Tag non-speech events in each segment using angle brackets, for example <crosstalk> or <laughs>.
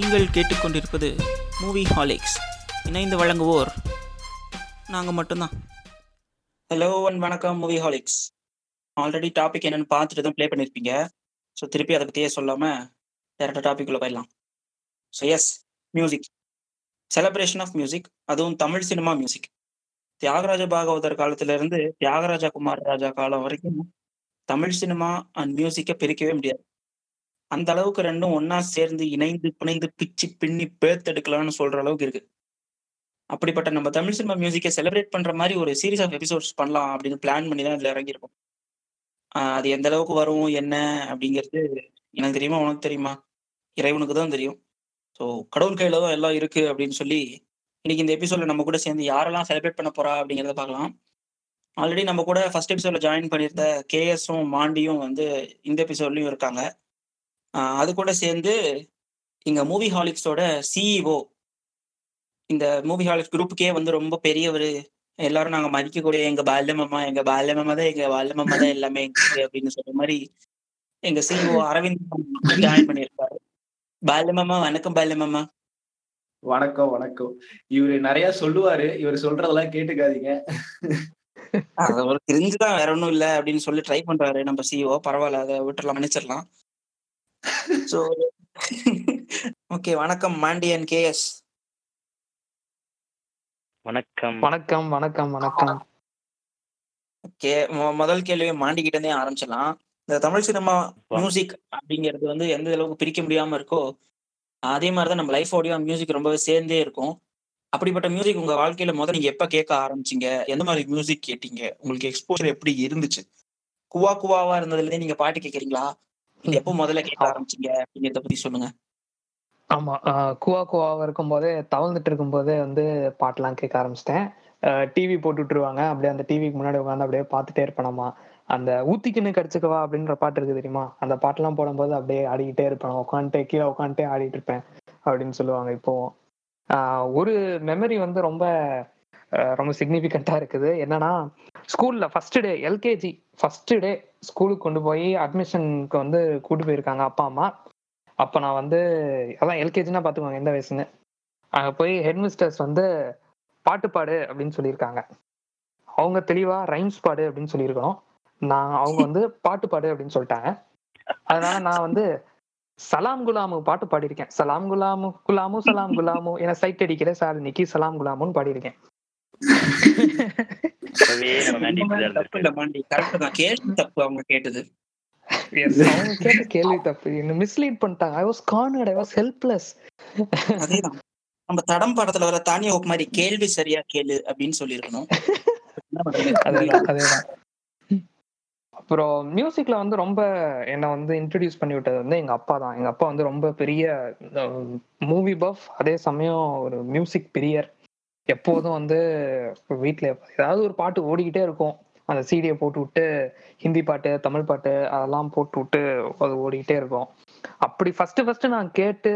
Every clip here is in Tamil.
நீங்கள் கேட்டுக்கொண்டிருப்பது மூவி ஹாலிக்ஸ் இணைந்து வழங்குவோர் நாங்கள் மட்டும்தான். ஹலோ அண்ட் வணக்கம் மூவி ஹாலிக்ஸ் ஆல்ரெடி டாபிக் என்னன்னு பார்த்துட்டு தான் ப்ளே பண்ணியிருப்பீங்க ஸோ திருப்பி அதை பற்றியே சொல்லாமல் டேரக்டாக டாபிக்குள்ளே போயிடலாம். So yes music celebration of music அதுவும் தமிழ் சினிமா மியூசிக் தியாகராஜ பாகவதர் காலத்துல தியாகராஜ தியாகராஜா குமார் ராஜா காலம் வரைக்கும் தமிழ் சினிமா அண்ட் மியூசிக்கை பிரிக்கவே முடியாது. அந்த அளவுக்கு ரெண்டும் ஒன்னா சேர்ந்து இணைந்து பிணைந்து பிச்சு பின்னி பேர்த்தெடுக்கலாம்னு சொல்ற அளவுக்கு இருக்கு. அப்படிப்பட்ட நம்ம தமிழ் சினிமா மியூசிக்கை செலிப்ரேட் பண்ற மாதிரி ஒரு சீரீஸ் ஆஃப் எபிசோட்ஸ் பண்ணலாம் அப்படின்னு பிளான் பண்ணி தான் இதுல இறங்கியிருக்கோம். அது எந்த அளவுக்கு வரும் என்ன அப்படிங்கிறது எனக்கு தெரியுமா உனக்கு தெரியுமா? இறைவனுக்கு தான் தெரியும். ஸோ கடவுள் கையில தான் எல்லாம் இருக்கு அப்படின்னு சொல்லி இன்னைக்கு இந்த எபிசோட்ல நம்ம கூட சேர்ந்து யாரெல்லாம் செலிப்ரேட் பண்ண போறா அப்படிங்கிறத பார்க்கலாம். ஆல்ரெடி நம்ம கூட ஃபர்ஸ்ட் எபிசோட்ல ஜாயின் பண்ணியிருந்த கேஎஸும் மாண்டியும் வந்து இந்த எபிசோட்லயும் இருக்காங்க. அது கூட சேர்ந்து இங்க மூவி ஹாலிக்ஸோட சிஇஓ இந்த மூவி ஹாலிக்ஸ் குரூப்புக்கே வந்து ரொம்ப பெரியவர். எல்லாரும் நாங்க மதிக்கக்கூடிய எங்க பால்யமம்மா எங்க பால்யமம்மா தான் எங்க பால்யமம்மா தான் எல்லாமே அப்படின்னு சொல்ற மாதிரி எங்க சிஇஓ அரவிந்த் ஜாயின் பண்ணியிருக்காரு. பால்யமம்மா வணக்கம் பால்யமம்மா வணக்கம் வணக்கம். இவரு நிறைய சொல்லுவாரு. இவர் சொல்றதெல்லாம் கேட்டுக்காதீங்க. அது ஒரு தெரிஞ்சுதான் வேற ஒண்ணும் இல்ல அப்படின்னு சொல்லி ட்ரை பண்றாரு நம்ம சிஓ பரவாயில்ல அதை விட்டுறலாம் மன்னிச்சிடலாம். ஸோ ஓகே <laughs> வணக்கம் மாண்டியன் கேஎஸ் வணக்கம். வணக்கம் வணக்கம் வணக்கம். ஓகே முதல் கேள்வியை மாண்டிக்கிட்ட இருந்தே ஆரம்பிச்சிடலாம். இந்த தமிழ் சினிமா மியூசிக் அப்படிங்கிறது வந்து எந்த அளவுக்கு பிரிக்க முடியாம இருக்கோ அதே மாதிரிதான் நம்ம லைஃப் ஆடியோ மியூசிக் ரொம்பவே சேர்ந்தே இருக்கும். அப்படிப்பட்ட மியூசிக் உங்க வாழ்க்கையில முதல்ல நீங்க எப்ப கேட்க ஆரம்பிச்சீங்க? எந்த மாதிரி மியூசிக் கேட்டீங்க? உங்களுக்கு எக்ஸ்போஷர் எப்படி இருந்துச்சு? குவா குவாவா இருந்ததுல இருந்தே நீங்க பாட்டு கேக்குறீங்களா எப்போ முதல்ல கேட்க ஆரம்பிச்சீங்க? அப்படிங்கிறத பத்தி சொல்லுங்க. ஆமா குவா குவாவா இருக்கும்போதே தவழ்ந்துட்டு இருக்கும்போதே வந்து பாட்டெல்லாம் கேட்க ஆரம்பிச்சிட்டேன். டிவி போட்டு விட்டுருவாங்க. அப்படியே அந்த டிவிக்கு முன்னாடி உட்காந்து அப்படியே பார்த்துட்டே இருப்பேனாமா. அந்த ஊத்திக்கின்னு கடிச்சுக்கவா அப்படின்ற பாட்டு இருக்கு தெரியுமா? அந்த பாட்டெல்லாம் போடும்போது அப்படியே ஆடிக்கிட்டே இருப்பேன். உட்காந்துட்டே கீழே உட்காந்துட்டே ஆடிட்டு இருப்பேன் அப்படின்னு சொல்லுவாங்க இப்போ. ஆஹ் ஒரு மெமரி வந்து ரொம்ப ரொம்ப சிக்னிஃபிகண்டா இருக்குது. என்னன்னா ஸ்கூல்ல first day LKG first day ஸ்கூலுக்கு கொண்டு போய் அட்மிஷனுக்கு வந்து கூட்டு போயிருக்காங்க அப்பா அம்மா. அப்ப நான் வந்து அதான் எல்கேஜினா பாத்துக்கோங்க எந்த வயசுன்னு. அங்க போய் ஹெட் மிஸ்டர்ஸ் வந்து பாட்டு பாடு அப்படின்னு சொல்லியிருக்காங்க. அவங்க தெளிவா ரைம்ஸ் பாடு அப்படின்னு சொல்லியிருக்கணும். நான் அவங்க <laughs> வந்து பாட்டு பாடு அப்படின்னு சொல்லிட்டாங்க. அதனால நான் வந்து சலாம் குலாமு பாட்டு பாடியிருக்கேன். சலாம் குலாமு குலாமு சலாம் குலாமு என சைட் அடிக்கிற சார் நிக்கி சலாம் குலாமுன்னு பாடியிருக்கேன். <laughs> தப்பு இல்ல மாண்டி கரெக்ட் தான். கேள்வி தப்பு அவங்க கேட்டது. <laughs> கேள்வி தப்பு. என்ன மிஸ்லீட் பண்ணிட்டாங்க. I was cornered I was helpless அதேதான். நம்ம தடம் படத்துல வர தானிய ஹோப் மாதிரி கேள்வி சரியா கேளு அப்படின்னு சொல்லியிருக்கணும். அப்புறம் மியூசிக்ல வந்து ரொம்ப என்னை வந்து இன்ட்ரடியூஸ் பண்ணி விட்டது வந்து எங்க அப்பா தான். எங்க அப்பா வந்து ரொம்ப பெரிய மூவி பஃப் அதே சமயம் ஒரு மியூசிக் பிரியர். எப்போதும் வந்து வீட்ல ஏதாவது ஒரு பாட்டு ஓடிக்கிட்டே இருக்கும். அந்த சீடியை போட்டு விட்டு ஹிந்தி பாட்டு தமிழ் பாட்டு அதெல்லாம் போட்டு விட்டு அது ஓடிக்கிட்டே இருக்கும். அப்படி ஃபர்ஸ்ட் ஃபர்ஸ்ட் நான் கேட்டு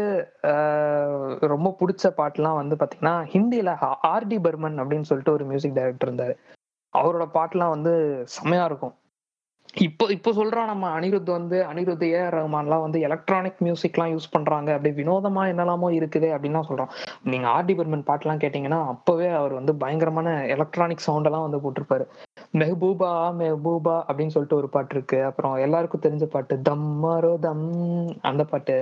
ரொம்ப பிடிச்ச பாட்டுலாம் வந்து பாத்தீங்கன்னா ஹிந்தியில ஆர்டி பர்மன் அப்படின்னு சொல்லிட்டு ஒரு மியூசிக் டைரக்டர் இருந்தாரு. அவரோட பாட்டுலாம் வந்து செம்மையா இருக்கும். இப்போ இப்போ சொல்றோம் நம்ம அனிருத் வந்து அனிருத் ஏ ஆர் ரஹ்மான்லாம் வந்து எலக்ட்ரானிக் மியூசிக்லாம் யூஸ் பண்றாங்க. அப்படி வினோதமா என்னெல்லாமோ இருக்குது அப்படின்லாம் சொல்றோம் நீங்க ஆர்ட் டிபார்ட்மெண்ட் பாட்டுலாம் கேட்டீங்கன்னா அப்பவே அவர் வந்து பயங்கரமான எலக்ட்ரானிக் சவுண்ட் எல்லாம் வந்து போட்டிருப்பாரு. மெஹபூபா மெஹபூபா அப்படின்னு சொல்லிட்டு ஒரு பாட்டு இருக்கு. அப்புறம் எல்லாருக்கும் தெரிஞ்ச பாட்டு தம்மாரோ தம் அந்த பாட்டு.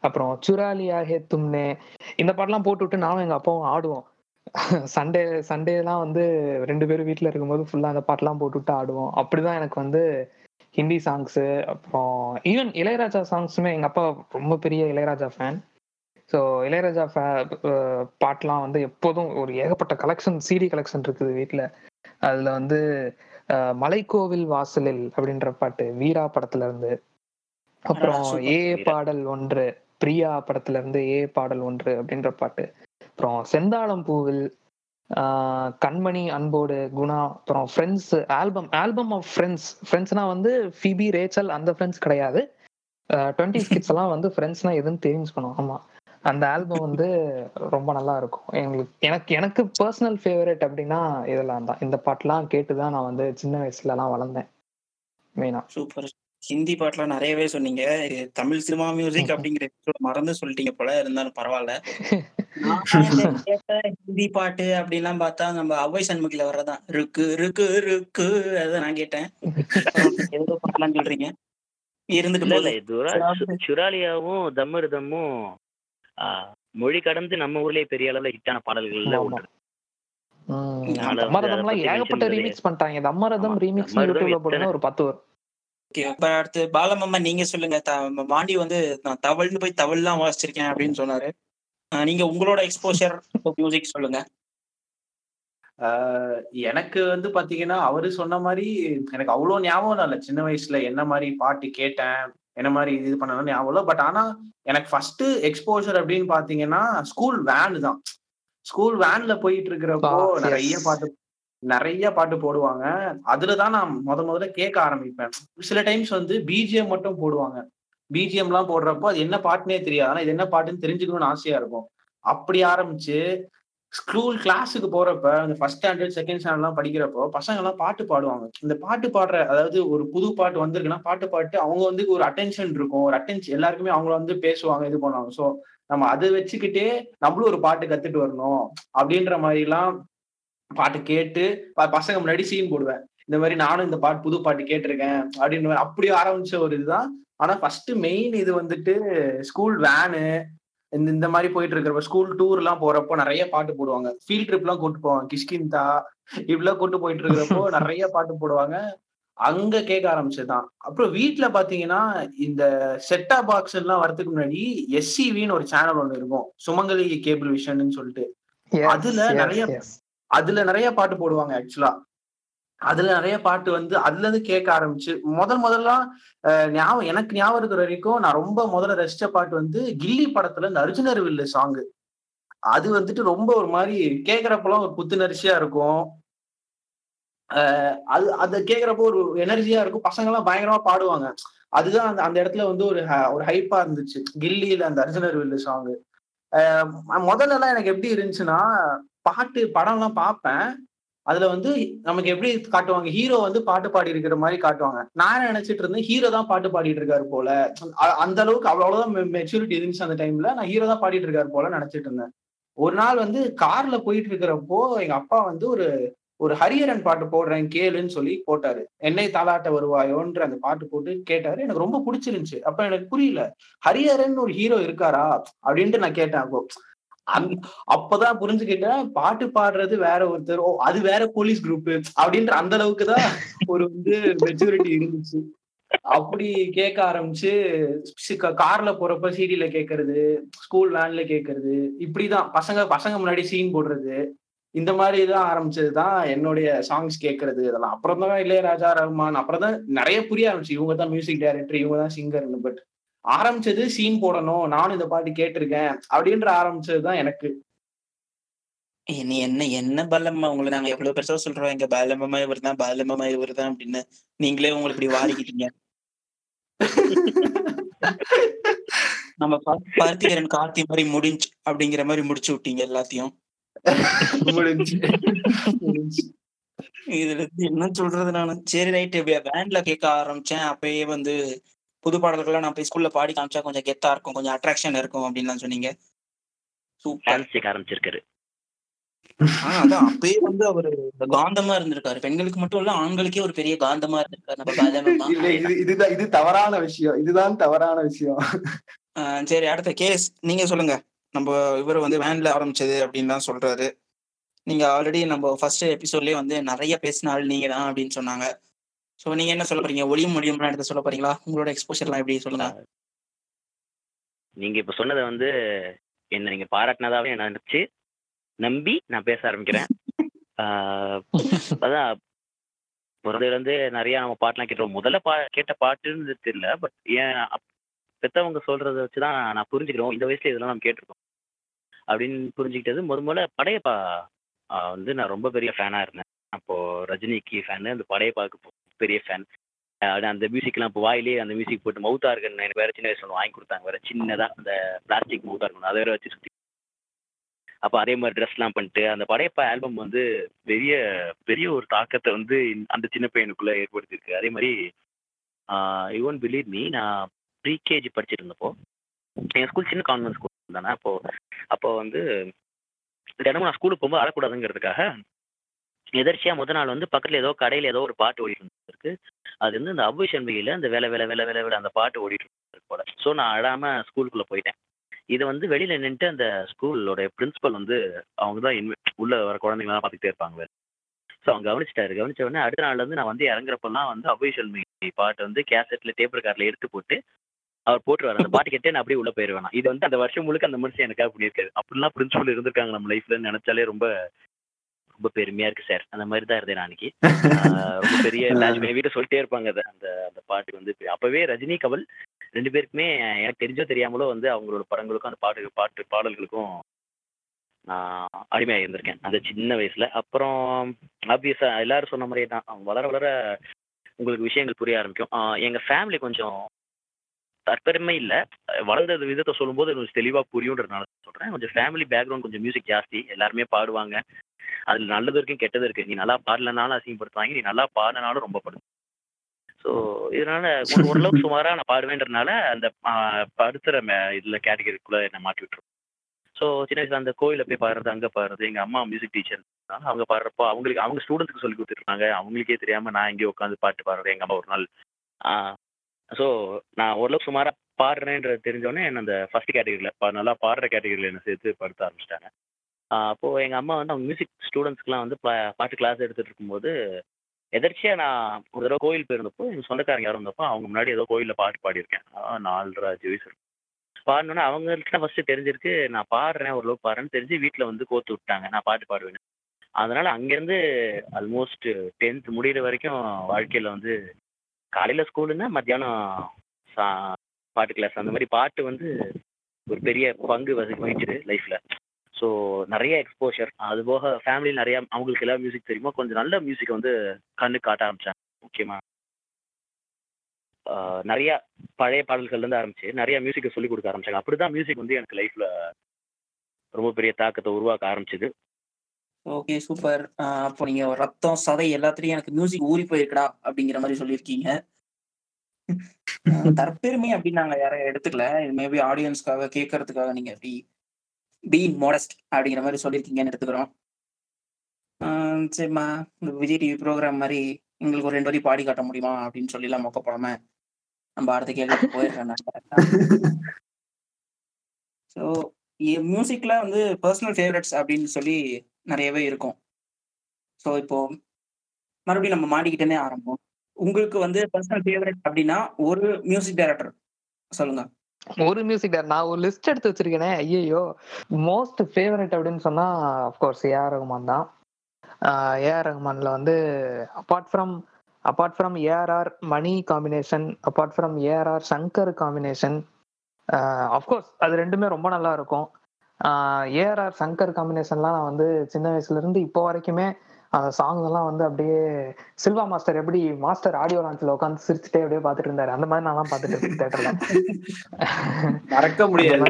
அப்புறம் சுராலியா ஹே தும்னே. இந்த பாட்டெல்லாம் போட்டு விட்டு நானும் எங்க அப்பாவும் ஆடுவோம். சண்டே சண்டேலாம் வந்து ரெண்டு பேரும் வீட்ல இருக்கும்போது ஃபுல்லா அந்த பாட்டெல்லாம் போட்டு விட்டு ஆடுவோம் அப்படிதான் எனக்கு வந்து ஹிந்தி சாங்ஸ் அப்புறம் ஈவன் இளையராஜா சாங்ஸுமே எங்க அப்பா ரொம்ப பெரிய Ilaiyaraaja fan so Ilaiyaraaja fa- பாட்டெல்லாம் வந்து எப்போதும் ஒரு ஏகப்பட்ட கலெக்ஷன் சிடி கலெக்ஷன் இருக்குது வீட்ல அதுல வந்து மலைக்கோவில் வாசலில் அப்படின்ற பாட்டு வீரா படத்துல இருந்து அப்புறம். ஏ. பாடல் ஒன்று பிரியா படத்துல இருந்து ஏ பாடல் ஒன்று அப்படின்ற பாட்டு அப்புறம் செந்தாளம் பூவில் கண்மணி அன்போடு குணா அப்புறம் friends album album of friends ஃப்ரெண்ட்ஸ்னா வந்து ஃபிபி ரேச்சல் அந்த ஃப்ரெண்ட்ஸ் கிடையாது. டுவெண்ட்டி கிட்ஸ் எல்லாம் வந்து ஃப்ரெண்ட்ஸ்னா எதுன்னு தெரிஞ்சுக்கணும். ஆமா. அந்த ஆல்பம் வந்து ரொம்ப நல்லா இருக்கும். எங்களுக்கு எனக்கு எனக்கு பர்சனல் ஃபேவரட் அப்படின்னா இதெல்லாம் தான். இந்த பாட்டெலாம் கேட்டு தான் நான் வந்து சின்ன வயசுலலாம் வளர்ந்தேன். மெயினா. சூப்பர் ஹிந்தி பாட்டுலாம் நிறையவே சொன்னீங்க. தமிழ் சினிமா மியூசிக் அப்படிங்கிற மறந்து சொல்லிட்டீங்க போல. இருந்தாலும் கேட்ட ஹிந்தி பாட்டு அப்படின்லாம் பார்த்தா, நம்ம அவ்வை சண்முகில வர்றதுதான். ருக்கு ருக்கு ருக்கு அதுதான் நான் கேட்டேன். ஏதோ பாட்டெல்லாம் சொல்றீங்க. இருந்துட்டு சுராலியாவும், தம்மருதமும் ஆ மொழி கடந்து நம்ம ஊர்லயே பெரிய அளவுல ஹிட்டான பாடல்கள்ல ஆமா. ஒன்று. அத பத்தி ஏகப்பட்ட ரீமிக்ஸ் பண்ணிட்டாங்க. தம்மரதம். ரீமிக்ஸ் யூடியூப்ல ஒரு 10 வரும். ஓகே. அப்ப அடுத்து பாலமாமா நீங்க சொல்லுங்க. த மாண்டி வந்து நான் தவழ்ந்து போய் தவழ்லாம் வாசிச்சிருக்கேன் அப்படின்னு சொன்னாரு. நீங்க உங்களோட எக்ஸ்போஷர் மியூசிக் சொல்லுங்க. எனக்கு வந்து பாத்தீங்கன்னா, அவரு சொன்ன மாரி எனக்கு அவ்ளோ ஞாபகம் இல்ல. சின்ன வயசுல என்ன மாரி பாட்டு கேட்டேன், என்ன மாரி இது பண்ணேன்னு ஞாபகம் இல்ல. பட் ஆனா எனக்கு ஃபர்ஸ்ட் எக்ஸ்போஷர் அப்படின்னு பாத்தீங்கன்னா, ஸ்கூல் வேன் தான். ஸ்கூல் வேன்ல போயிட்டு இருக்கிறப்போ பாஸ் நெறைய. பாட்டு நிறைய பாட்டு போடுவாங்க. அதுல தான் நான் முத முதல்ல கேட்க ஆரம்பிப்பேன். சில டைம்ஸ் வந்து பிஜிஎம் மட்டும் போடுவாங்க. பிஜிஎம்லாம் போடுறப்போ அது என்ன பாட்டுனே தெரியாது. ஆனா இது என்ன பாட்டுன்னு தெரிஞ்சுக்கணும்னு ஆசையா இருக்கும். அப்படி ஆரம்பிச்சு ஸ்கூல் கிளாஸுக்கு போறப்ப அந்த ஃபர்ஸ்ட் ஸ்டாண்டர்ட், செகண்ட் ஸ்டாண்டர்ட்லாம் படிக்கிறப்போ பசங்கலாம் பாட்டு பாடுவாங்க. இந்த பாட்டு பாடுற அதாவது ஒரு புது பாட்டு வந்திருக்குன்னா, பாட்டு பாட்டு அவங்க வந்து ஒரு அட்டென்ஷன் இருக்கும். ஒரு அட்டென்ஷன் எல்லாருக்குமே அவங்கள வந்து பேசுவாங்க, இது பண்ணுவாங்க. ஸோ நம்ம அதை வச்சுக்கிட்டே நம்மளும் ஒரு பாட்டு கத்துட்டு வரணும். அப்படின்ற மாரிலாம் பாட்டு கேட்டு ப பசங்க முன்னாடி சீன் போடுவேன். இந்த மாரி நானும் இந்த பாட்டு புது பாட்டு கேட்டுருக்கேன். அப்படின்ற மாரி அப்படி ஆரம்பிச்ச ஒரு இதுதான். ஆனா ஃபர்ஸ்ட் மெயின் இது வந்துட்டு ஸ்கூல் வேனு இந்த இந்த மாரி போயிட்டு இருக்கிறப்ப ஸ்கூல் டூர்லாம் போறப்போ நெறைய பாட்டு போடுவாங்க. ஃபீல்ட் ட்ரிப்லாம் கூட்டு போவாங்க. கிஷ்கிந்தா இப்படிலாம் கூட்டு போயிட்டு இருக்கிறப்போ <laughs> நெறைய பாட்டு போடுவாங்க. அங்க கேட்க ஆரம்பிச்சது தான். அப்புறம் வீட்ல பாத்தீங்கன்னா, இந்த செட் டாப் பாக்ஸ் எல்லாம் வரதுக்கு முன்னாடி எஸ்சிவின்னு ஒரு சேனல் ஒண்ணு இருக்கும். சுமங்கலி கேபிள் விஷன்னு சொல்லிட்டு. அதுல நெறைய. அதுல நிறைய பாட்டு போடுவாங்க ஆக்சுவலா. அதுல நிறைய பாட்டு வந்து அதுல இருந்து கேட்க ஆரம்பிச்சு, முதல் முதல்லாம் ஞாபகம் எனக்கு ஞாபகம் இருக்கிற வரைக்கும் நான் ரொம்ப முதல்ல ரசிச்ச பாட்டு வந்து கில்லி படத்துல இந்த அர்ஜுனர் வில்லு சாங்கு. அது வந்துட்டு ரொம்ப ஒரு மாதிரி கேட்கறப்பெல்லாம் ஒரு புத்துணர்ச்சியா இருக்கும். அது அதை கேட்கறப்போ ஒரு எனர்ஜியா இருக்கும். பசங்கலாம் பயங்கரமா பாடுவாங்க. அதுதான் அந்த அந்த இடத்துல வந்து ஒரு ஹ ஒரு ஹைப்பா இருந்துச்சு. கில்லியில அந்த அர்ஜுனர் வில்லு சாங்கு. முதல்ல முதல்லலாம் எனக்கு எப்படி இருந்துச்சுன்னா, பாட்டு படம்லாம் பார்ப்பேன். அதுல வந்து நமக்கு எப்படி காட்டுவாங்க, ஹீரோ வந்து பாட்டு பாடி இருக்கிற மாதிரி காட்டுவாங்க. நான் நினைச்சிட்டு இருந்தேன், ஹீரோ தான் பாட்டு பாடிட்டு இருக்காரு போல. அந்த அளவுக்கு அவ்வளவுதான் மெச்சூரிட்டி இருந்துச்சு அந்த டைம்ல. நான் ஹீரோ தான் பாடிட்டு இருக்காரு போல நினைச்சிட்டு இருந்தேன். ஒரு நாள் வந்து கார்ல போயிட்டு இருக்கிறப்போ, எங்க அப்பா வந்து ஒரு ஒரு ஹரிஹரன் பாட்டு போடுறேன் கேளுன்னு சொல்லி போட்டாரு. "என்னை தாளாட்ட வருவாயோன்ற" அந்த பாட்டு போட்டு கேட்டாரு. எனக்கு ரொம்ப பிடிச்சிருந்துச்சு அப்ப எனக்கு புரியல. ஹரிஹரன் ஒரு ஹீரோ இருக்காரா? அப்படின்ட்டு நான் கேட்டேன் அப்போ. அந் அப்பதான் புரிஞ்சுக்கிட்டேன், பாட்டு பாடுறது வேற ஒருத்தர். ஓ! அது வேற போலீஸ் குரூப்பு அப்படின்ற அந்த அளவுக்கு தான் ஒரு வந்து மெச்சூரிட்டி இருந்துச்சு. அப்படி கேட்க ஆரம்பிச்சு, கார்ல போறப்ப சிடில கேட்கறது, ஸ்கூல் வேன்ல கேட்கறது, இப்படிதான் பசங்க பசங்க முன்னாடி சீன் போடுறது. இந்த மாதிரி தான் ஆரம்பிச்சது தான் என்னுடைய சாங்ஸ் கேட்கறது இதெல்லாம். அப்புறம் தான் இளையராஜா, ரஹ்மான் அப்புறம் தான் நிறைய புரிய ஆரம்பிச்சு. இவங்க தான் மியூசிக் டைரக்டர், இவங்க தான் சிங்கர்னு பட் ஆரம்பிச்சது சீன் போடணும். நானும் இந்த பாட்டு கேட்டுருக்கேன். அப்படின்ற ஆரம்பிச்சது தான் எனக்கு. என்ன என்ன என்ன பாலம்மா உங்கள நாங்க எவ்வளவு பெருசா சொல்றோம். எங்க பாலமாமா இவர்தான், பாலமாமா இவர்தான் அப்படின்னு. நீங்களே உங்கள இப்படி வாரிக்கிட்டீங்க. நம்ம பருத்திகரன் கார்த்தி மாரி முடிஞ்சுச்சு அப்படிங்கிற மாரி முடிச்சு விட்டீங்க எல்லாத்தையும். இதுல இருந்து என்ன சொல்றது நானு? சரி ரைட் வேன்ல கேட்க ஆரம்பிச்சேன். அப்பயே வந்து புது பாடல்கள்லாம் நான் போய் ஸ்கூல்ல பாடி காமிச்சா கொஞ்சம் கெத்தா இருக்கும். கொஞ்சம் அட்ராக்ஷன் இருக்கும் அப்படின்லாம் சொன்னீங்க. சூப்பர். ஆரம்பிச்சிருக்காரு. ஆ அதான் அப்பயே வந்து அவரு காந்தமா இருந்திருக்காரு. பெண்களுக்கு மட்டும் இல்ல, ஆண்களுக்கே ஒரு பெரிய காந்தமா இருந்திருக்காரு நம்ம பாலமாமா. இல்ல இது இதுதான் இது தவறான விஷயம். இதுதான் தவறான விஷயம். சரி அடுத்த கேஸ் நீங்க சொல்லுங்க. நம்ப இவரு வந்து வேன்ல ஆரம்பிச்சது அப்படின்லாம் சொல்றாரு. நீங்க ஆல்ரெடி நம்ம ஃபர்ஸ்ட் எபிசோட்லயே வந்து நெறைய பேசின ஆள் நீங்க தான் அப்படின்னு சொன்னாங்க. சோ நீங்க என்ன சொல்ல போறீங்க? ஒளியும் ஒலியும்லாம் எடுத்து சொல்ல போறீங்களா? உங்களோட எக்ஸ்போஷர்லாம் எப்படி சொல்லுங்க? நீங்க இப்ப சொன்னத வந்து என்ன நீங்க பாராட்டுனதாவே நான் நினைச்சு, நம்பி நான் பேச ஆரம்பிக்கிறேன். <laughs> அதான் பொறந்ததுலேருந்து நெறைய நம்ம பாட்டுலாம் கேட்டுருவோம். முதல்ல பா கேட்ட பாட்டுன்னு தெரியல. பட் அப் பெத்தவங்க சொல்றத வச்சு தான் நான் புரிஞ்சுக்கிறோம். இந்த வயசுல இதெல்லாம் நம்ம கேட்டுருக்கோம். அப்படின்னு புரிஞ்சுக்கிட்டது மொத மொதல்ல படையப்பா வந்து நான் ரொம்ப பெரிய ஃபேனா இருந்தேன். அப்போ ரஜினிக்கு ஃபேனு, அந்த படையப்பாவுக்கு பெரிய ஃபேன். அந்த மியூசிக்லாம் இப்போ வாயிலே அந்த மியூசிக் போட்டு மவுத்தா ஆர்கன் எனக்கு வேற சின்ன வயசுல வாங்கி கொடுத்தாங்க வேற சின்னதா அந்த பிளாஸ்டிக் மவுத்தா இருக்கணும் அதை வேற வச்சு சுத்தி அப்ப அதே மாதிரி ட்ரெஸ்லாம் பண்ணிட்டு, அந்த படையப்பா ஆல்பம் வந்து பெரிய பெரிய ஒரு தாக்கத்தை வந்து அந்த சின்ன பையனுக்குள்ள ஏற்படுத்தியிருக்கு. அதே மாரி யுவன் பிலீவ் மீ நான் ப்ரீகேஜி படிச்சுட்டு இருந்தப்போ எங்கள் ஸ்கூல் சின்ன கான்வென்ட் ஸ்கூல் தானே அப்போ அப்போ வந்து தினமும் நான் ஸ்கூலுக்கு போகும்போது அழக்கூடாதுங்கிறதுக்காக எதர்ச்சியாக முத நாள் வந்து பக்கத்தில் ஏதோ கடையில் ஏதோ ஒரு பாட்டு ஓடிட்டு இருந்திருக்கு. அது வந்து இந்த அவ்வை சண்பையில் அந்த வேலை வேலை வேலை வேலை வேலை அந்த பாட்டு ஓடிட்டு இருந்திருக்கு போல. ஸோ நான் அழாமல் ஸ்கூலுக்குள்ளே போயிட்டேன். இது வந்து வெளியில் நின்றுட்டு அந்த ஸ்கூலோட பிரின்சிபல் வந்து அவங்க தான் இன்வெ உள்ள வர குழந்தைங்களாம் பார்த்துக்கிட்டே இருப்பாங்க ஸோ அவங்க கவனிச்சிட்டாரு. கவனிச்ச உடனே அடுத்த நாள்ல இருந்து நான் வந்து இறங்குறப்பெல்லாம் வந்து அவ்வை பாட்டு வந்து கேசட்ல டேப்பர் ரெக்கார்ட்ல எடுத்து போட்டு அவர் போட்டுருவார். அந்த பாட்டு கேட்டே நான் அப்படியே உள்ள போயிருவேன் இது வந்து அந்த வருஷம் முழுக்க அந்த மனுஷன் எனக்காக பண்ணியிருக்காரு. அப்படிலாம் பிரின்சிபல் இருந்திருக்காங்க நம்ம லைஃப்ல நினைச்சாலே ரொம்ப ரொம்ப பெருமையா இருக்கு சார் அந்த மாதிரி தான் இருந்தேன் அன்னைக்கு <laughs> ரொம்ப பெரிய. என் வீட்டை சொல்லிட்டே இருப்பாங்க அதை அந்த அந்த பாட்டுக்கு வந்து. அப்பவே ரஜினி கமல் ரெண்டு பேருக்குமே எனக்கு தெரிஞ்சோ தெரியாமலோ வந்து அவங்களோட படங்களுக்கும் அந்த பாட்டு பாட்டு பாடல்களுக்கும் நான் அடிமையாக இருந்திருக்கேன். அந்த சின்ன வயசுல. அப்புறம் ஆப்வியஸா எல்லாரும் சொன்ன மாதிரியே தான். வளர வளர உங்களுக்கு விஷயங்கள் புரிய ஆரம்பிக்கும். எங்க ஃபேமிலி கொஞ்சம் தற்பெருமை இல்லை. வளர்ந்த விதத்தை சொல்லும்போது கொஞ்சம் தெளிவாக புரியுன்றதுனால சொல்கிறேன் கொஞ்சம் ஃபேமிலி பேக்ரவுண்ட் கொஞ்சம் மியூசிக் ஜாஸ்தி. எல்லாருமே பாடுவாங்க. அதில் நல்லது இருக்கும் கெட்டது இருக்கு. நீ நல்லா பாடலனாலும் அசிங்கப்படுத்துவாங்க. நீ நல்லா பாடினாலும் ரொம்ப படுத்து ஸோ இதனால ஓரளவுக்கு சுமாராக நான் பாடுவேன்றதுனால அந்த படுத்துகிற படுத்துற இதில் கேட்டகரிக்குள்ள என்னை மாட்டி விட்டுரும். ஸோ சின்ன வயசுல அந்த கோயிலில் போய் பாடுறது அங்கே பாடுறது எங்கள் அம்மா மியூசிக் டீச்சர் அவங்க பாடுறப்போ அவங்களுக்கு அவங்க ஸ்டூடெண்ட்ஸ்க்கு சொல்லி கொடுத்துருக்காங்க அவங்களுக்கே தெரியாமல் நான் இங்கே உட்காந்து பாட்டு பாடுறேன். எங்கள் அம்மா ஒரு நாள் ஸோ நான் ஓரளவுக்கு சுமாராக பாடுறேன்றது தெரிஞ்சோடனே என்ன அந்த ஃபர்ஸ்ட் கேட்டகரியில் நல்லா பாடுற கேட்டகரியில் என்ன சேர்த்து படுத்த ஆரம்பிச்சிட்டாங்க. அப்போது எங்கள் அம்மா வந்து அவங்க மியூசிக் ஸ்டூடெண்ட்ஸ்க்குலாம் வந்து பா- பாட்டு கிளாஸ் எடுத்துகிட்டு இருக்கும்போது எதர்ச்சியாக நான் ஒரு தடவை கோயில் போயிருந்தப்போ எங்கள் சொந்தக்காரங்க யாரும் இருந்தப்போ அவங்க முன்னாடி ஏதோ கோயிலில் பாட்டு பாடியிருக்கேன். நாலரை அஞ்சு வயசு இருக்கும் பாடினோன்னே அவங்களுக்கு ஃபஸ்ட்டு தெரிஞ்சிருக்கு நான் பாடுறேன் ஓரளவுக்கு பாடுறேன்னு தெரிஞ்சு வீட்டில் வந்து கோத்து விட்டாங்க நான் பாட்டு பாடுவேன் அதனால் அங்கேருந்து ஆல்மோஸ்ட் டென்த் முடியிற வரைக்கும் வாழ்க்கையில் வந்து காலையில ஸ்கூலுன்னா மத்தியானம் சா- பாட்டு கிளாஸ் அந்த மாதிரி பாட்டு வந்து ஒரு பெரிய பங்கு வகி- வகிக்குது லைஃப்ல ஸோ நிறைய எக்ஸ்போஷர் அது போக ஃபேமிலி நிறைய அவங்களுக்கு எல்லாம் மியூசிக் தெரியுமோ? கொஞ்சம் நல்ல மியூசிக் வந்து கண்ணு காட்ட ஆரம்பிச்சாங்க. முக்கியமா நிறையா நிறைய பழைய பாடல்கள்ல இருந்து ஆரம்பிச்சு நிறைய மியூசிக்கை சொல்லி கொடுக்க ஆரம்பிச்சாங்க. அப்படிதான் மியூசிக் வந்து எனக்கு லைஃப்ல ரொம்ப பெரிய தாக்கத்தை உருவாக்க ஆரம்பிச்சது. ஓகே சூப்பர் அப்போ நீங்க ரத்தம் சதை எல்லாத்துலயும் எனக்கு மியூசிக் ஊறி போயிருக்கடா அப்படிங்கிற மாதிரி சொல்லியிருக்கீங்க. தற்பெருமை அப்படின்னு நாங்க யாரும் எடுத்துக்கல. இது மேபி ஆடியன்ஸ்க்காக கேட்கறதுக்காக நீங்க எப்படி பீங் மோடஸ்ட் அப்படிங்கிற மாதிரி சொல்லியிருக்கீங்கன்னு எடுத்துக்கிறோம். ஆஹ் சரிம்மா. இந்த விஜய் டிவி ப்ரோக்ராம் மாதிரி எங்களுக்கு ஒரு ரெண்டு வரி பாடி காட்ட முடியுமா அப்படின்னு சொல்லிலாம் மொக்க போடாம நம்ம அடுத்த கேள்விக்கு போயிடுறேன் ஸோ மியூசிக்ல <laughs> வந்து பர்சனல் ஃபேவரட்ஸ் அப்படின்னு சொல்லி நிறையவே இருக்கும். ஸோ இப்போ மறுபடியும் நம்ம மாடிக்கிட்டனே ஆரம்பம். உங்களுக்கு வந்து பர்சனல் ஃபேவரட் அப்படின்னா ஒரு மியூசிக் டைரக்டர் சொல்லுங்க. ஒரு மியூசிக் டைரக்டர் நான் ஒரு லிஸ்ட் எடுத்து வச்சிருக்கேனே. ஐயோ மோஸ்ட் ஃபேவரட் அப்படின்னு சொன்னா அஃப்கோர்ஸ் ஏஆர் ரகுமான் தான். ஏஆர் ரகுமான்ல வந்து apart from apart from ARR Mani combination apart from ARR Shankar combination of course அது ரெண்டுமே ரொம்ப நல்லா இருக்கும். ஏஆர்ஆர் சங்கர் காம்பினேஷன்லாம் நான் வந்து சின்ன வயசுல இருந்து இப்போ வரைக்குமே அந்த சாங் எல்லாம் வந்து அப்படியே சில்வா மாஸ்டர் எப்படி மாஸ்டர் ஆடியோ லான்ச்ல உட்காந்து சிரிச்சுட்டே அப்படியே பார்த்துட்டு இருந்தாரு. அந்த மாதிரி நான் பார்த்துட்டு இருக்கேன் தேட்டர்ல மறக்க முடியாது.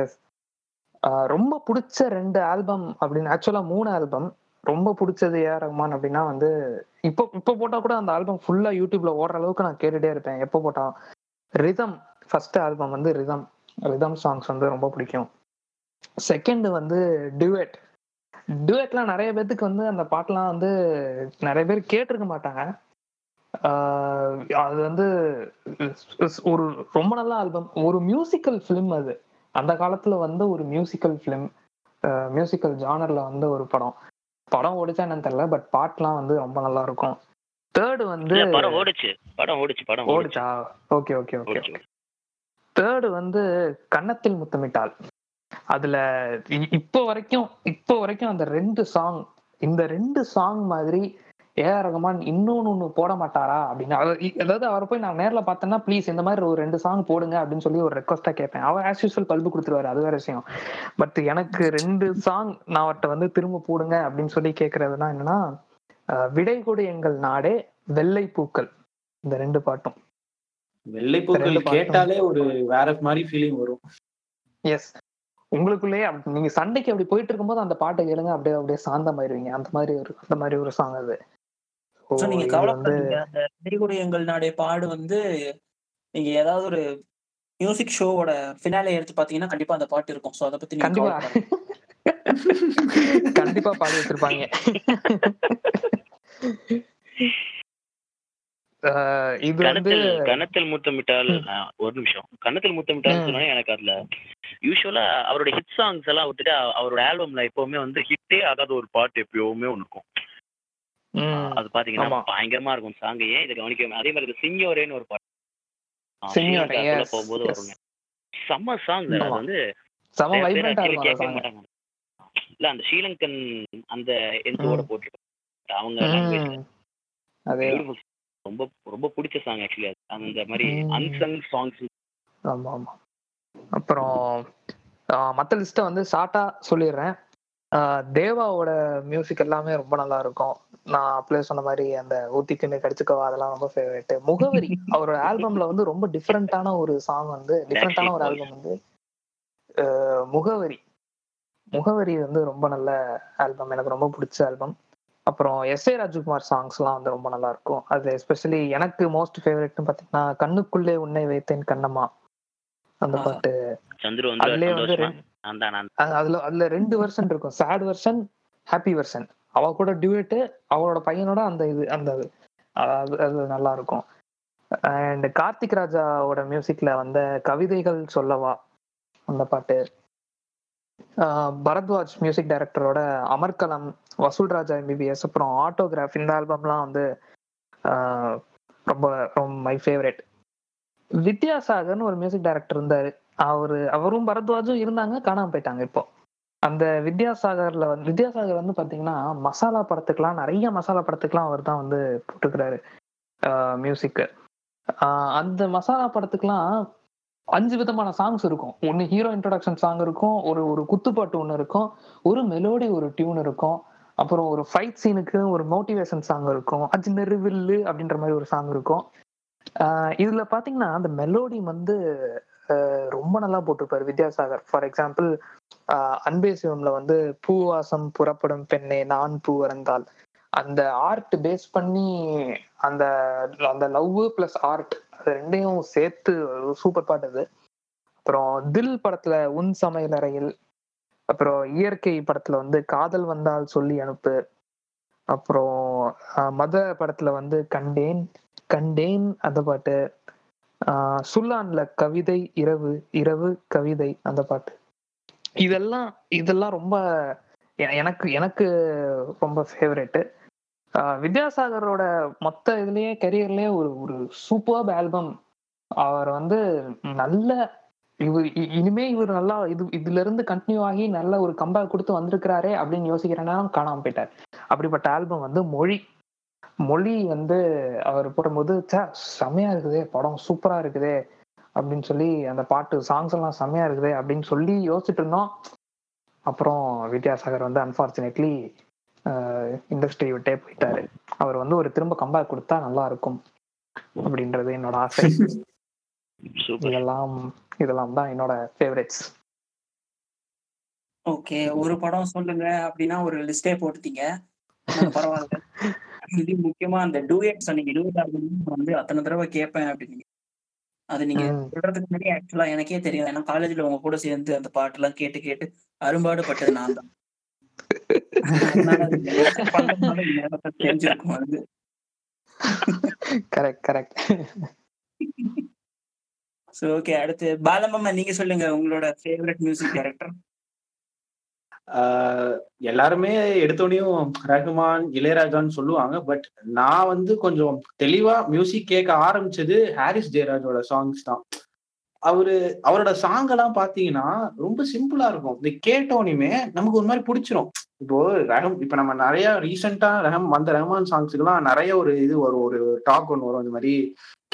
எஸ் ரொம்ப பிடிச்ச ரெண்டு ஆல்பம் அப்படின்னு ஆக்சுவலா மூணு ஆல்பம் ரொம்ப பிடிச்சது ஏஆர் ரஹ்மான் அப்படின்னா வந்து இப்போ இப்போ போட்டா கூட அந்த ஆல்பம் ஃபுல்லா யூடியூப்ல ஓடுற அளவுக்கு நான் கேட்டுட்டே இருப்பேன். எப்போ போட்டா ரிதம் ஃபர்ஸ்ட் ஆல்பம் வந்து ரிதம் ரிதம் சாங்ஸ் வந்து ரொம்ப பிடிக்கும். செகண்ட் வந்து டியூட் டியூட்லாம் நிறைய பேத்துக்கு வந்து அந்த பாட்டெல்லாம் வந்து நிறைய பேர் கேட்டிருக்க மாட்டாங்க. அது வந்து ஒரு ரொம்ப நல்ல ஆல்பம் ஒரு மியூசிக்கல் ஃபிலிம் அது. அந்த காலத்துல வந்து ஒரு மியூசிக்கல் ஃபிலிம் மியூசிக்கல் ஜானர்ல வந்து ஒரு படம். படம் ஓடிச்சா என்னன்னு தெரியல பட் பாட்டுலாம் வந்து ரொம்ப நல்லா இருக்கும். தேர்டு வந்து படம் ஓடுச்சு. படம் ஓடுச்சு படம் ஓடுச்சு. ஓகே ஓகே ஓகே தேர்டு வந்து கன்னத்தில் முத்தமிட்டால் அதுல இ- இப்போ வரைக்கும் இப்போ வரைக்கும் அந்த ரெண்டு சாங் இந்த ரெண்டு சாங் மாதிரி ஏஆர் ரகுமான் இன்னொன்னு ஒன்று போட மாட்டாரா அப்படின்னு அதாவது அவரை போய் நான் நேரில் பார்த்தேன்னா ப்ளீஸ் இந்த மாதிரி ஒரு ரெண்டு சாங் போடுங்க அப்படின்னு சொல்லி ஒரு ரெக்வஸ்டா கேட்பேன். அவர் ஆஸ் யூஸ்வல் பல்பு கொடுத்துருவாரு அது வேற விஷயம். பட் எனக்கு ரெண்டு சாங் நான் அவர்கிட்ட வந்து திரும்ப போடுங்க அப்படின்னு சொல்லி கேட்கறதுனா என்னன்னா விடை கொடு எங்கள் நாடே வெள்ளை பூக்கள் இந்த ரெண்டு பாட்டும். வெள்ளைப்பூக்கள். கேட்டாலே ஒரு வேற மாதிரி ஃபீலிங் வரும். எஸ் உங்களுக்குள்ளேயே நீங்க சண்டைக்கு அப்படி போயிட்டு இருக்கும்போது அந்த பாட்டை கேளுங்க அப்படியே அப்படியே சாந்தமாயிருவீங்க. அந்த மாதிரி ஒரு அந்த மாதிரி ஒரு சாங் அது. சோ நீங்க கவலைப்படாதீங்க அந்த நெறிகுடி எங்கள் நாடே பாடு வந்து நீங்க ஏதாவது ஒரு மியூசிக் ஷோவோட ஃபினாலே எடுத்து பாத்தீங்கன்னா கண்டிப்பா அந்த பாட்டு இருக்கும். சோ அத பத்தி நீங்க கண்டிப்பா. கண்டிப்பா பாடி வச்சிருப்பாங்க. <laughs> இது வந்து கணத்தில் முத்தமிட்டால் ஒரு நிமிஷம். கணத்தில் முத்தமிட்டால். சொன்னா எனக்கு அதுல யூஸ்வலா அவரோட ஹிட் சாங்ஸ் எல்லாம் விட்டுட்டு அவ- அவரோட ஆல்பம்ல எப்பவுமே வந்து ஹிட்டே ஆகாத ஒரு பாட்டு எப்பவுமே ஒண்ணு இருக்கும். அது பாத்தீங்கன்னா. பயங்கரமா இருக்கும் சாங் ஏன் இதை கவனிக்க அதே மாதிரி சிங்கோரேன்னு ஒரு பாட்டு. போகும்போது. வருங்க. செம்ம சாங் அது. வந்து சாங் மாட்டாங்க. இல்ல அந்த ஸ்ரீலங்கன் அந்த எந்தோட ம். போட்டிருப்பாங்க. அவங்க ரொம்ப ரொம்ப பிடிச்ச சாங் ஆக்சுவலி அது. அந்த மாதிரி. அன்சங் சாங்ஸ் ஆமா ஆமா. அப்புறம் மத்த லிஸ்ட்டை வந்து ஷார்ட்டா சொல்லிடுறேன். தேவாவோட மியூசிக் எல்லாமே ரொம்ப நல்லா இருக்கும் நான் அப்படியே சொன்ன மாதிரி அந்த ஊத்திக்குன்னு கடிச்சுக்கவா அதெல்லாம் ரொம்ப ஃபேவரட் முகவரி <laughs> அவரோட ஆல்பம்ல வந்து ரொம்ப டிஃப்ரெண்டான ஒரு சாங் வந்து டிஃப்ரெண்டான ஒரு. ஆல்பம் வந்து முகவரி. முகவரி வந்து ரொம்ப நல்ல ஆல்பம் எனக்கு ரொம்ப பிடிச்ச ஆல்பம் அப்புறம் எஸ் ஏ ராஜ்குமார் சாங்ஸ்லாம் வந்து ரொம்ப நல்லா இருக்கும் அது எஸ்பெஷலி எனக்கு மோஸ்ட் ஃபேவரட்னு பார்த்தீங்கன்னா கண்ணுக்குள்ளே உன்னை வைத்தேன் கண்ணம்மா. அந்த. பாட்டு. அதுலயே வந்து அதுல அதுல ரெண்டு வெர்ஷன் இருக்கும். சேட் வெர்ஷன் ஹாப்பி வெர்ஷன் அவ கூட டியூட்டு அவளோட பையனோட அந்த இது அந்த. அது. அது நல்லா இருக்கும் அண்ட் கார்த்திக் ராஜாவோட மியூசிக்ல வந்த கவிதைகள் சொல்லவா? அந்த பாட்டு. பரத்வாஜ் மியூசிக் டைரக்டரோட அமர்கலம் வசூல் ராஜா எம்பிபிஎஸ் அப்புறம் ஆட்டோகிராஃப் இந்த ஆல்பம்லாம் வந்து ஆஹ் ரொம்ப ரொம்ப மை ஃபேவரேட் வித்யாசாகர்னு ஒரு மியூசிக் டைரக்டர் இருந்தார். அவர் அவரும் பரத்வாஜும் இருந்தாங்க காணாமல் போயிட்டாங்க இப்போ. அந்த வித்யாசாகர்ல வந்து வித்யாசாகர் வந்து பார்த்தீங்கன்னா மசாலா படத்துக்குலாம் நிறைய மசாலா படத்துக்குலாம் அவர் தான் வந்து போட்டுக்கிறாரு மியூசிக்கு அந்த மசாலா படத்துக்குலாம் அஞ்சு விதமான சாங்ஸ் இருக்கும். ஒன்னு ஹீரோ இன்ட்ரடக்ஷன் சாங் இருக்கும் ஒரு ஒரு குத்துப்பாட்டு ஒன்று இருக்கும் ஒரு மெலோடி ஒரு டியூன் இருக்கும். அப்புறம் ஒரு ஃபைட் சீனுக்கு ஒரு மோட்டிவேஷன் சாங் இருக்கும். அஞ்சு நெருவில்லு அப்படின்ற மாதிரி ஒரு சாங் இருக்கும். ஆஹ் இதுல பாத்தீங்கன்னா அந்த மெலோடி வந்து ரொம்ப நல்லா போட்டிருப்பாரு வித்யாசாகர். ஃபார் எக்ஸாம்பிள் அன்பே சிவம்ல வந்து பூவாசம் புறப்படும் பெண்ணே நான் பூ வறந்தால் அந்த ஆர்ட் பேஸ் பண்ணி அந்த அந்த லவ் பிளஸ் ஆர்ட் அது ரெண்டையும் சேர்த்து சூப்பர் பாட்டு அது. அப்புறம் தில் படத்துல உன் சமையலறையில் அப்புறம் இயற்கை படத்துல வந்து காதல் வந்தால் சொல்லி அனுப்பு அப்புறம் ஆஹ் மத படத்துல வந்து கண்டேன் கண்டேன் அந்த பாட்டு ஆஹ் சுல்லான்ல கவிதை இரவு இரவு கவிதை அந்த பாட்டு. இதெல்லாம் இதெல்லாம் ரொம்ப எனக்கு எனக்கு ரொம்ப ஃபேவரெட்டு வித்யாசாகரோட மொத்த இதுலயே கரியர்லயே ஒரு ஒரு சூப்பர் ஆல்பம் அவர் வந்து நல்ல இவர் இ- இனிமே இவர் நல்லா இது இதுல இருந்து கண்டினியூ ஆகி நல்ல ஒரு கம்பேக் கொடுத்து வந்திருக்கிறாரே அப்படின்னு யோசிக்கிறேன்னா காணாம போயிட்டார். அப்படிப்பட்ட ஆல்பம் வந்து மொழி. மொழி வந்து அவர் போடும்போது ச்சே செமையா இருக்குதே படம் சூப்பரா இருக்குதே அப்படின்னு சொல்லி அந்த பாட்டு சாங்ஸ் எல்லாம் செம்மையா இருக்குதே அப்படின்னு சொல்லி யோசிச்சுட்டு இருந்தோம். அப்புறம் வித்யாசாகர் வந்து அன்பார்ச்சுனேட்லி இண்டஸ்ட்ரி விட்டே போயிட்டாரு. அவர் வந்து ஒரு திரும்ப கம்பேக் கொடுத்தா நல்லா இருக்கும் அப்படின்றது என்னோட ஆசை. சூப்பர் இதெல்லாம் இதெல்லாம் தான் என்னோட ஃபேவரட்ஸ் ஓகே ஒரு படம் சொல்லுங்க அப்படின்னா ஒரு லிஸ்டே போட்டுட்டீங்க. பரவாயில்ல. <laughs> இது முக்கியமா அந்த டூயட் சொன்னீங்க. டூயட் ஆல்பம் வந்து அத்தனை தடவை கேட்பேன் அப்படின்னு அது நீங்க. சொல்றதுக்கு முன்னாடி ஆக்சுவலா எனக்கே தெரியும் ஏன்னா காலேஜ்ல உங்க கூட சேர்ந்து அந்த பாட்டெல்லாம் கேட்டு கேட்டு அரும்பாடு பட்டது நான் தான். கரெக்ட் கரெக்ட் சோ ஓகே அடுத்து பாலமம்மா நீங்க சொல்லுங்க உங்களோட ஃபேவரட் மியூசிக் டைரக்டர் ஆஹ் எல்லாருமே எடுத்தோடனையும் ரஹ்மான் இளையராஜான்னு சொல்லுவாங்க பட் நான் வந்து கொஞ்சம் தெளிவா மியூசிக் கேட்க ஆரம்பிச்சது ஹாரிஸ் ஜெயராஜோட சாங்ஸ் தான். அவரு அவரோட சாங் எல்லாம் பாத்தீங்கன்னா ரொம்ப சிம்பிளா இருக்கும். இது கேட்டோனையுமே நமக்கு ஒரு மாதிரி பிடிச்சிரும். இப்போ ரகம் இப்ப நம்ம நிறைய ரீசெண்டா ரகம் வந்த ரஹ்மான் சாங்ஸுக்கெல்லாம் நிறைய ஒரு இது வரும். ஒரு டாக் ஒன்று வரும். இந்த மாதிரி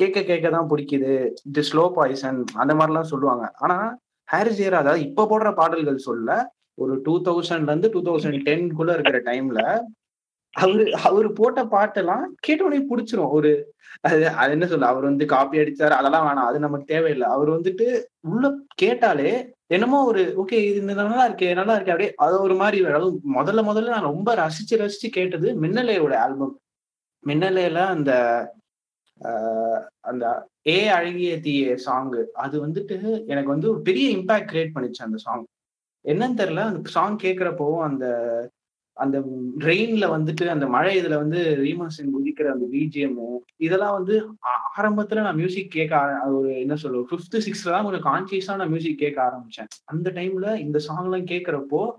கேட்க கேட்க தான் பிடிக்குது. இது ஸ்லோ பாய்சன் அந்த மாதிரிலாம் சொல்லுவாங்க. ஆனா ஹாரிஸ் ஜெயராஜ் அதாவது இப்ப போடுற பாடல்கள் சொல்ல ஒரு டூ தௌசண்ட்ல இருந்து டூ தௌசண்ட் டென்குள்ள இருக்கிற டைம்ல அவரு அவரு போட்ட பாட்டெல்லாம் கேட்டவனே பிடிச்சிரும். ஒரு அது அது என்ன சொல்ல அவர் வந்து காப்பி அடிச்சாரு அதெல்லாம் வேணாம் அது நமக்கு தேவையில்லை. அவர் வந்துட்டு உள்ள கேட்டாலே என்னமோ ஒரு ஓகே இது இந்த நல்லா இருக்கே நல்லா இருக்கே அப்படியே அது ஒரு மாதிரி அதாவது முதல்ல முதல்ல நான் ரொம்ப ரசிச்சு ரசிச்சு கேட்டது மின்னலையோட ஆல்பம் மின்னலையில அந்த ஆஹ் அந்த ஏ அழகிய தீய சாங் அது வந்துட்டு எனக்கு வந்து ஒரு பெரிய இம்பாக்ட் கிரியேட் பண்ணிச்சு அந்த சாங் என்னன்னு தெரியல அந்த சாங் கேட்குறப்போ அந்த அந்த ரெயின்ல வந்துட்டு அந்த மழை இதுல வந்து ரீமாசன் குதிக்கிற அந்த பிஜிஎம் இதெல்லாம் வந்து ஆரம்பத்துல நான் மியூசிக் கேட்க ஒரு என்ன சொல்லுவோம் ஃபிஃப்த் சிக்ஸ்த்ல தான் கொஞ்சம் கான்சியஸா நான் மியூசிக் கேட்க ஆரம்பிச்சேன். அந்த டைம்ல இந்த சாங் எல்லாம் கேட்கிறப்போ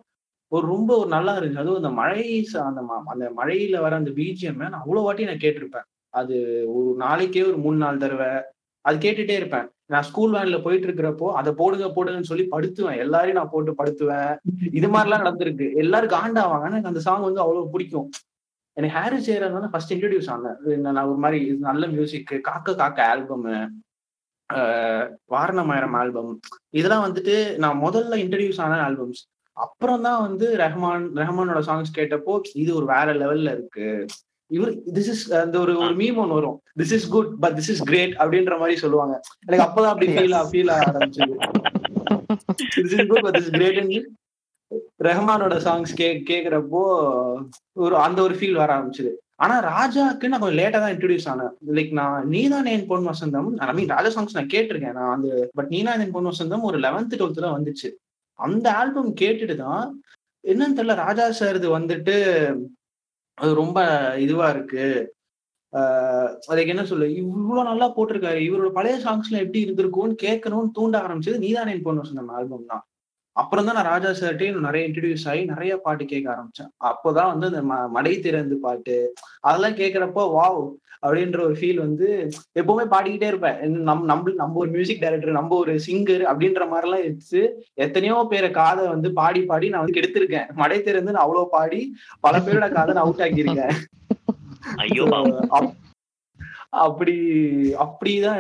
ஒரு ரொம்ப ஒரு நல்லா இருந்துச்சு. அதுவும் அந்த மழை அந்த ம- அந்த மழையில வர அந்த பிஜிஎம் நான் அவ்வளோ வாட்டி நான் கேட்டிருப்பேன். அது ஒரு நாளைக்கே ஒரு மூணு நாள் தடவை அது கேட்டுட்டே இருப்பேன். நான் ஸ்கூல் வேன்ல போயிட்டு இருக்கிறப்போ அதை போடுங்க போடுங்கன்னு சொல்லி படுத்துவேன். எல்லாரையும் நான் போட்டு படுத்துவேன். இது மாதிரிலாம் நடந்திருக்கு. எல்லாரும் காண்டாவாங்க எனக்கு அந்த சாங் வந்து அவ்வளவு பிடிக்கும். எனக்கு ஹாரிஸ் சேரன் வந்து ஃபர்ஸ்ட் இன்ட்ரடியூஸ் ஆனேன் நான் ஒரு மாதிரி இது நல்ல மியூசிக் காக்க காக்க ஆல்பம் வாரணமாயிரம் ஆல்பம் இதெல்லாம் வந்துட்டு நான் முதல்ல இன்ட்ரடியூஸ் ஆன ஆல்பம்ஸ் அப்புறம் தான் வந்து ரஹ்மான் ரஹ்மானோட சாங்ஸ் கேட்டப்போ இது ஒரு வேற லெவல்ல இருக்கு. இவர் திஸ் இஸ் அந்த ஒரு ஒரு மீம் ஒன்று வரும். This is good but this is great அப்படின்ற மாதிரி சொல்லுவாங்க. எனக்கு அப்பதான் அப்படி ஃபீல் ஃபீல் ஆரம்பிச்சது. This is good but this great ரஹ்மானோட songs கே கேக்குறப்போ ஒரு அந்த ஒரு ஃபீல் வர ஆரம்பிச்சது. ஆனா ராஜாக்கு நான் கொஞ்சம் லேட்டா தான் இன்ட்ரடியூஸ் ஆனேன். லைக் நான் நீதான் என் பொன் வசந்தம் ஐ மீன் ராஜா சாங்ஸ் நான் கேட்டிருக்கேன் நான் அந்த பட் நீதான் என் பொன் வசந்தம் ஒரு லெவன்த் டுவெல்த் தான் வந்துச்சு. அந்த ஆல்பம் கேட்டுட்டு தான் என்னன்னு தெரியல ராஜா சார் இது வந்துட்டு அது ரொம்ப இதுவா இருக்கு. ஆஹ் அதுக்கு என்ன சொல்லு? இவ்வளவு நல்லா போட்டிருக்காரு. இவரோட பழைய சாங்ஸ்ல எப்படி இருந்திருக்கும்னு கேட்கணும்னு தூண்ட ஆரம்பிச்சது நீதான் என் பொன் வசந்தம் ஆல்பம் தான். அப்புறம் தான் நான் ராஜா சார்ட்டையும் நிறைய இன்ட்ரடியூஸ் ஆகி நிறைய பாட்டு கேட்க ஆரம்பிச்சேன். அப்போதான் வந்து இந்த ம- மடை திறந்து பாட்டு அதெல்லாம் கேட்கிறப்போ வாவ் அப்படின்ற ஒரு ஃபீல் வந்து எப்பவுமே பாடிக்கிட்டே இருப்பேன். நம் நம்ம நம்ம ஒரு மியூசிக் டைரக்டர் நம்ம ஒரு சிங்கர் அப்படின்ற மாதிரிலாம் எடுத்து எத்தனையோ பேரை காதை வந்து பாடி பாடி நான் வந்து கெடுத்திருக்கேன். மடை திறந்து நான் அவ்வளவு பாடி பல பேரோட காதை நான் அவுட் ஆக்கியிருக்கேன். ஐயோ அப்படி அப்படிதான்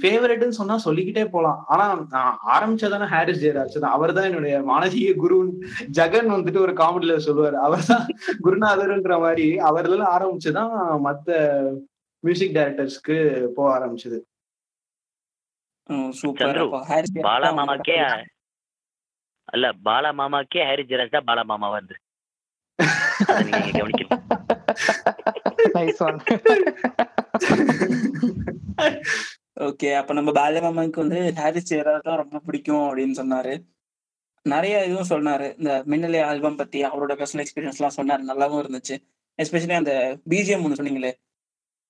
ஃபேவரட்னு சொன்னா சொல்லிக்கிட்டே போலாம். ஆனா ஆரம்பிச்சதானே ஹாரிஸ் ஜெயராஜ் தான். அவர் தான் என்னுடைய மானசீக குரு ஜெகன் வந்துட்டு ஒரு காமெடியில சொல்லுவாரு. அவர் தான் குருநாதர்ன்ற மாதிரி அவர்ல ஆரம்பிச்சுதான் மத்த மியூசிக் டைரக்டர்ஸ்க்கு போக ஆரம்பிச்சது. பாலா மாமாக்கே அல்ல பாலா மாமாக்கே ஹாரி ஜெராஜ் தான் பாலா நைஸ் ஒன் ஓகே அப்ப நம்ம பாலமாமாவுக்கு வந்து ஹாரிஸ் ஜெயராஜ் தான் ரொம்ப பிடிக்கும் அப்படின்னு சொன்னாரு. நிறைய இதுவும் சொன்னாரு. இந்த மின்னலே ஆல்பம் பத்தி அவரோட பர்சனல் எக்ஸ்பீரியன்ஸ் எல்லாம் சொன்னாரு. நல்லாவும் இருந்துச்சு. எஸ்பெஷலி அந்த பிஜிஎம் ஒன்று சொன்னீங்களே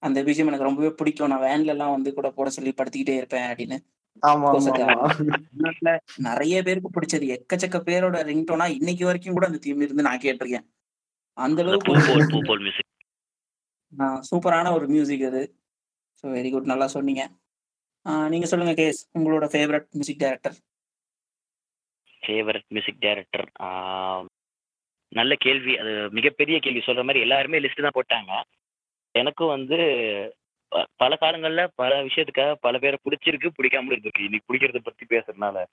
அந்த பிஜிஎம் எனக்கு ரொம்பவே பிடிக்கும். நான் வேன்ல எல்லாம் வந்து கூட போட சொல்லி படுத்திக்கிட்டே இருப்பேன் அப்படின்னு நிறைய பேருக்கு பிடிச்சது. எக்கச்சக்க பேரோட ரிங்டோனா இன்னைக்கு வரைக்கும் கூட அந்த தீம் இருந்து நான் கேட்டிருக்கேன். அந்த அளவுக்கு சூப்பரான ஒரு மியூசிக் அது. ஸோ வெரி குட் நல்லா சொன்னீங்க. ஆஹ் நீங்க சொல்லுங்க கேஸ். உங்களோட favourite music director favourite music director நல்ல கேள்வி. அது மிகப்பெரிய கேள்வி. சொல்ற மாதிரி எல்லாருமே லிஸ்ட் தான் போட்டாங்க. எனக்கும் வந்து ப- பல காலங்கள்ல பல விஷயத்துக்காக பல பேரை பிடிச்சிருக்கு பிடிக்காமலும் இருக்கு இன்னைக்கு பிடிக்கிறத பத்தி பேசுறதுனால.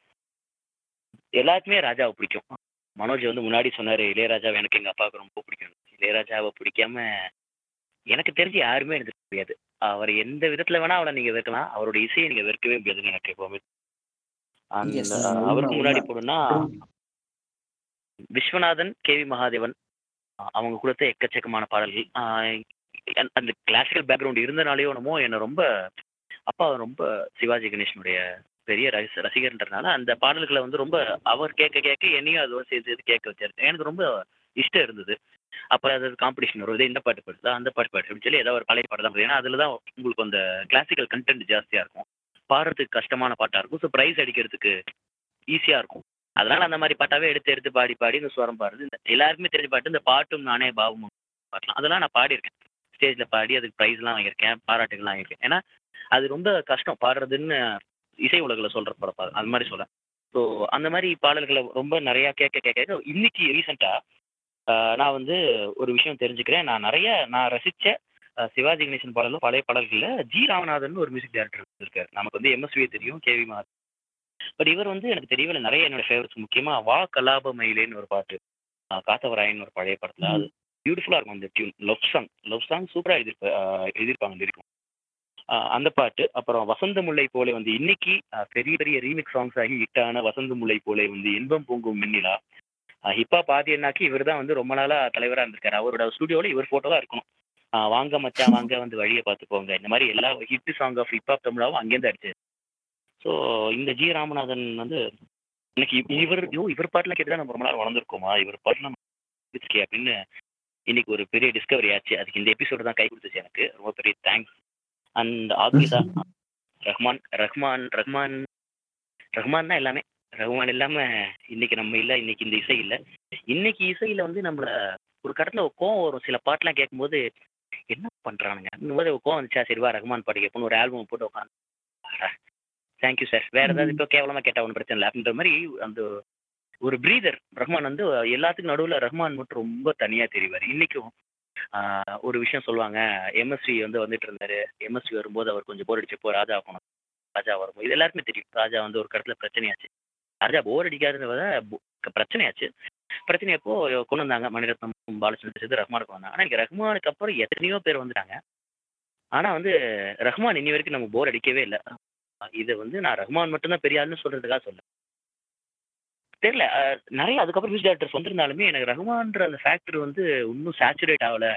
எல்லாருக்குமே ராஜாவை பிடிக்கும். மனோஜ் வந்து முன்னாடி சொன்னாரு இளையராஜாவை எனக்கு எங்க அப்பாவுக்கு ரொம்ப பிடிக்கும். இளையராஜாவை பிடிக்காம எனக்கு தெரிஞ்சு யாருமே எனக்கு தெரியாது. அவர் எந்த விதத்துல வேணா அவரை நீங்க வெறுக்கலாம். அவரோட இசையை நீங்க வெறுக்கவே முடியாதுன்னு எனக்கு எப்பவுமே அவருக்கு முன்னாடி. போனோம்னா விஸ்வநாதன் கேவி மகாதேவன் அஹ் அவங்க கொடுத்த எக்கச்சக்கமான பாடல்கள். அந்த- கிளாசிக்கல் பேக்ரவுண்ட் இருந்தனாலேயோ என்னமோ என்னை ரொம்ப அப்பா ரொம்ப சிவாஜி கணேஷனுடைய பெரிய ரசி ரசிகர்ன்றனால அந்த பாடல்களை வந்து ரொம்ப அவர் கேட்க கேட்க என்னையும் அதோட சேர்த்து சேர்த்து கேட்க வச்சாரு. எனக்கு ரொம்ப இஷ்டம் இருந்தது. அப்புறம் அது காம்படிஷன் வரும். இந்த பாட்டு பாடுதா? அந்த பாட்டு பாடு அப்படின்னு சொல்லி ஏதாவது ஒரு பழைய பாட்டு தான் ஏன்னா அதில் தான் உங்களுக்கு அந்த கிளாசிக்கல் கண்டென்ட் ஜாஸ்தியாக இருக்கும். பாடுறதுக்கு கஷ்டமான பாட்டாக இருக்கும். ஸோ ப்ரைஸ் அடிக்கிறதுக்கு ஈஸியாக இருக்கும். அதனால அந்த மாதிரி பாட்டாவே எடுத்து எடுத்து பாடி பாடி இந்த சுவரம் பாடுறது. இந்த எல்லாருக்குமே தெரிஞ்ச பாட்டு இந்த பாட்டும் நானே பாவமும் பாடலாம். அதெல்லாம் நான் பாடியிருக்கேன். ஸ்டேஜ்ல பாடி அதுக்கு ப்ரைஸ்லாம் வாங்கியிருக்கேன் பாராட்டுகள்லாம் வாங்கியிருக்கேன். ஏன்னா அது ரொம்ப கஷ்டம். பாடுறதுன்னு இசை உலகில் சொல்ற படப்பா அது மாதிரி சொல்ல ஸோ அந்த மாதிரி பாடல்களை ரொம்ப நிறைய கேட்க கேட்க இன்னைக்கு ரீசெண்டா நான் வந்து ஒரு விஷயம் தெரிஞ்சுக்கிறேன். நான் நிறைய நான் ரசிச்ச அஹ், சிவாஜி கணேசன் பாடலும் பழைய பாடல்கள்ல ஜி ராமநாதன் ஒரு மியூசிக் டைரக்டர் இருக்காரு நமக்கு வந்து எம்எஸ்வியே தெரியும் கேவி மாதன் பட் இவர் வந்து எனக்கு தெரியவில்லை நிறைய என்னோட ஃபேவரட்ஸ் முக்கியமா வா கலாப மயிலேன்னு ஒரு பாட்டு காத்தவராயன் ஒரு பழைய படத்துல அது பியூட்டிஃபுல்லாக இருக்கும் அந்த tune love song love song சூப்பரா எழுதிருப்ப அஹ், எழுதியிருப்பாங்க லிரிக்கும் அந்த பாட்டு அப்புறம் வசந்த முல்லை போலே வந்து இன்னைக்கு பெரிய பெரிய ரீமிக் சாங்ஸ் ஆகி ஹிட்டான வசந்த முல்லை போலே வந்து இன்பம் பொங்கும் மின்னிலா. ஹிப்பா பாதி என்னாக்கி இவர் தான் வந்து ரொம்ப நாளா தலைவரா இருந்திருக்காரு. அவரோட ஸ்டுடியோவில் இவர் ஃபோட்டோ தான் இருக்கணும். ஆஹ் வாங்க மச்சான் வாங்க வந்து வழியை பார்த்துக்கோங்க போங்க. இந்த மாதிரி எல்லா hit song of hip hop தமிழாவும் அங்கேருந்து அடிச்சது ஸோ இந்த ஜி ராமநாதன் வந்து எனக்கு இவர் ஐயோ இவர் பாட்டுலாம் கேட்டு தான் நம்ம ரொம்ப நாள் வளர்ந்துருக்கோமா இவர் பாட்டுலாம் <laughs> நம்ம அப்படின்னு இன்னைக்கு ஒரு பெரிய டிஸ்கவரி ஆச்சு. அதுக்கு இந்த எபிசோடு தான் கை கொடுத்துச்சு எனக்கு. ரொம்ப பெரிய தேங்க்ஸ் அண்ட் ஆப்வியஸா ரஹ்மான் ரஹ்மான் ரஹ்மான் ரஹ்மான் தான் எல்லாமே. ரஹ்மான் இல்லாம இன்னைக்கு நம்ம இல்ல இன்னைக்கு இந்த இசை இல்ல. இன்னைக்கு இசையில வந்து நம்மள ஒரு கட்டத்துல ஒரு கோவம் வரும். சில பாட்டுலாம் கேட்கும்போது என்ன பண்றானுங்க? இந்த மாதிரி கோவம் வந்துச்சா? சரி வா ரஹ்மான் பாட்டு கேட்போம் ஒரு ஆல்பம் போட்டு உட்காந்து தேங்க்யூ சார் வேற ஏதாவது இப்போ கேவலமா கேட்டா ஒன்றும் பிரச்சனை இல்லை. அப்படின்ற மாதிரி அந்த ஒரு பிரீதர் ரஹ்மான் வந்து எல்லாத்துக்கும் நடுவில் ரஹ்மான் மட்டும் ரொம்ப தனியாக தெரிவார். இன்னைக்கும் ஒரு விஷயம் சொல்லுவாங்க. எம்எஸ்வி வந்து வந்துட்டு இருந்தாரு. எம்எஸ்வி வரும்போது அவர் கொஞ்சம் போர் அடிச்சப்போ ராஜா போனோம் ராஜா வரும்போது இது எல்லாருக்குமே தெரியும். ராஜா வந்து ஒரு கடத்துல பிரச்சனையாச்சு. ராஜா போர் அடிக்காதுன்றத பிரச்சனையாச்சு. பிரச்சனையப்போ கொண்டு வந்தாங்க. மணிரத்னம் பாலச்சந்திரன் சேர்த்து ரஹ்மானுக்கு வந்தாங்க. ஆனா எனக்கு ரஹ்மானுக்கு அப்புறம் எத்தனையோ பேர் வந்துட்டாங்க. ஆனா வந்து ரஹ்மான் இனி வரைக்கும் நம்ம போர் அடிக்கவே இல்லை. இதை வந்து நான் ரஹ்மான் மட்டும்தான் பெரிய ஆளுன்னு சொல்றதுக்காக சொல்ல தெரியல. நிறைய அதுக்கப்புறம் மியூசிக் டேரக்டர்ஸ் வந்திருந்தாலுமே எனக்கு ரஹ்மான்ற அந்த ஃபேக்டர் வந்து இன்னும் சேச்சுரேட் ஆகல.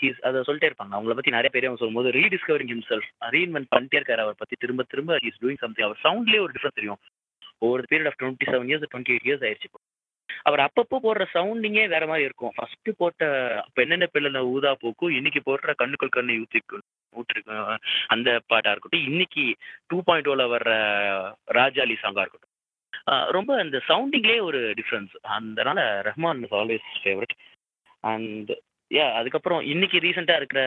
ஹீஸ் அதை சொல்லிட்டே இருப்பாங்க. அவங்கள பத்தி நிறைய பேர் அவங்க சொல்லும்போது ரீடிஸ்கவரிங் ஹிம்செல்ஃப் ரீஇன்வென்ட் பண்ணிட்டே இருக்காரு அவர் பத்தி. திரும்ப திரும்ப ஹீஸ் டூயிங் சம்திங் அவர் சவுண்ட்லேயே ஒரு டிஃபரன்ஸ் தெரியும். ஒவ்வொரு period of twenty seven years twenty eight years ஆயிடுச்சு அவர் அப்பப்போ போடுற சவுண்டிங்கே வேற மாதிரி இருக்கும். ஃபர்ஸ்ட் போட்ட அப்போ என்னென்ன பிள்ளை ஊதா போக்கும் இன்னைக்கு போடுற கண்ணுக்குள் கண்ணு ஊத்திக்கும் ஊற்றிருக்கும் அந்த பாட்டா இருக்கட்டும். இன்னைக்கு டூ பாயிண்ட் ஓல வர்ற ராஜாலி சாங்கா இருக்கட்டும். ரொம்ப அந்த சவுண்டிங்லேயே ஒரு டிஃப்ரென்ஸ் அதனால Rahman is always favourite and yeah அதுக்கப்புறம் இன்னைக்கு ரீசெண்டாக இருக்கிற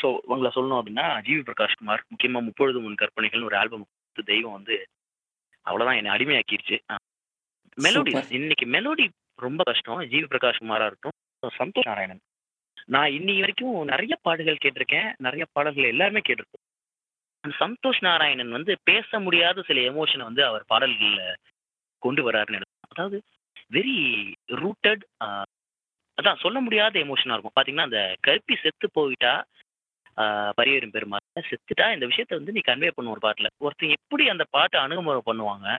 ஸோ உங்களை சொல்லணும் அப்படின்னா ஜிவி பிரகாஷ் குமார் முக்கியமாக முப்பொழுது முன் கற்பனைகள்னு ஒரு ஆல்பம் தெய்வம் வந்து அவ்வளோதான் என்னை அடிமையாக்கிருச்சு. மெலோடி. இன்னைக்கு மெலோடி ரொம்ப கஷ்டம். ஜிவி பிரகாஷ் குமாரா இருக்கட்டும் சந்தோஷ் நாராயணன். நான் இன்னைக்கு வரைக்கும் நிறைய பாடல்கள் கேட்டிருக்கேன். நிறைய பாடல்கள் எல்லாருமே கேட்டிருக்கோம். சந்தோஷ் நாராயணன் வந்து பேச முடியாத சில எமோஷனை வந்து அவர் பாடல்கள்ல கொண்டு வராருன்னு அதாவது வெரி ரூட்டட் அதான் சொல்ல முடியாத எமோஷனாக இருக்கும். பார்த்தீங்கன்னா அந்த கருப்பி செத்து போயிட்டா பரியரும் பெருமாள். செத்துட்டா இந்த விஷயத்த வந்து நீ கன்வே பண்ணுவ ஒரு பாட்டில். ஒருத்தன் எப்படி அந்த பாட்டை அணுகுமுறை பண்ணுவாங்க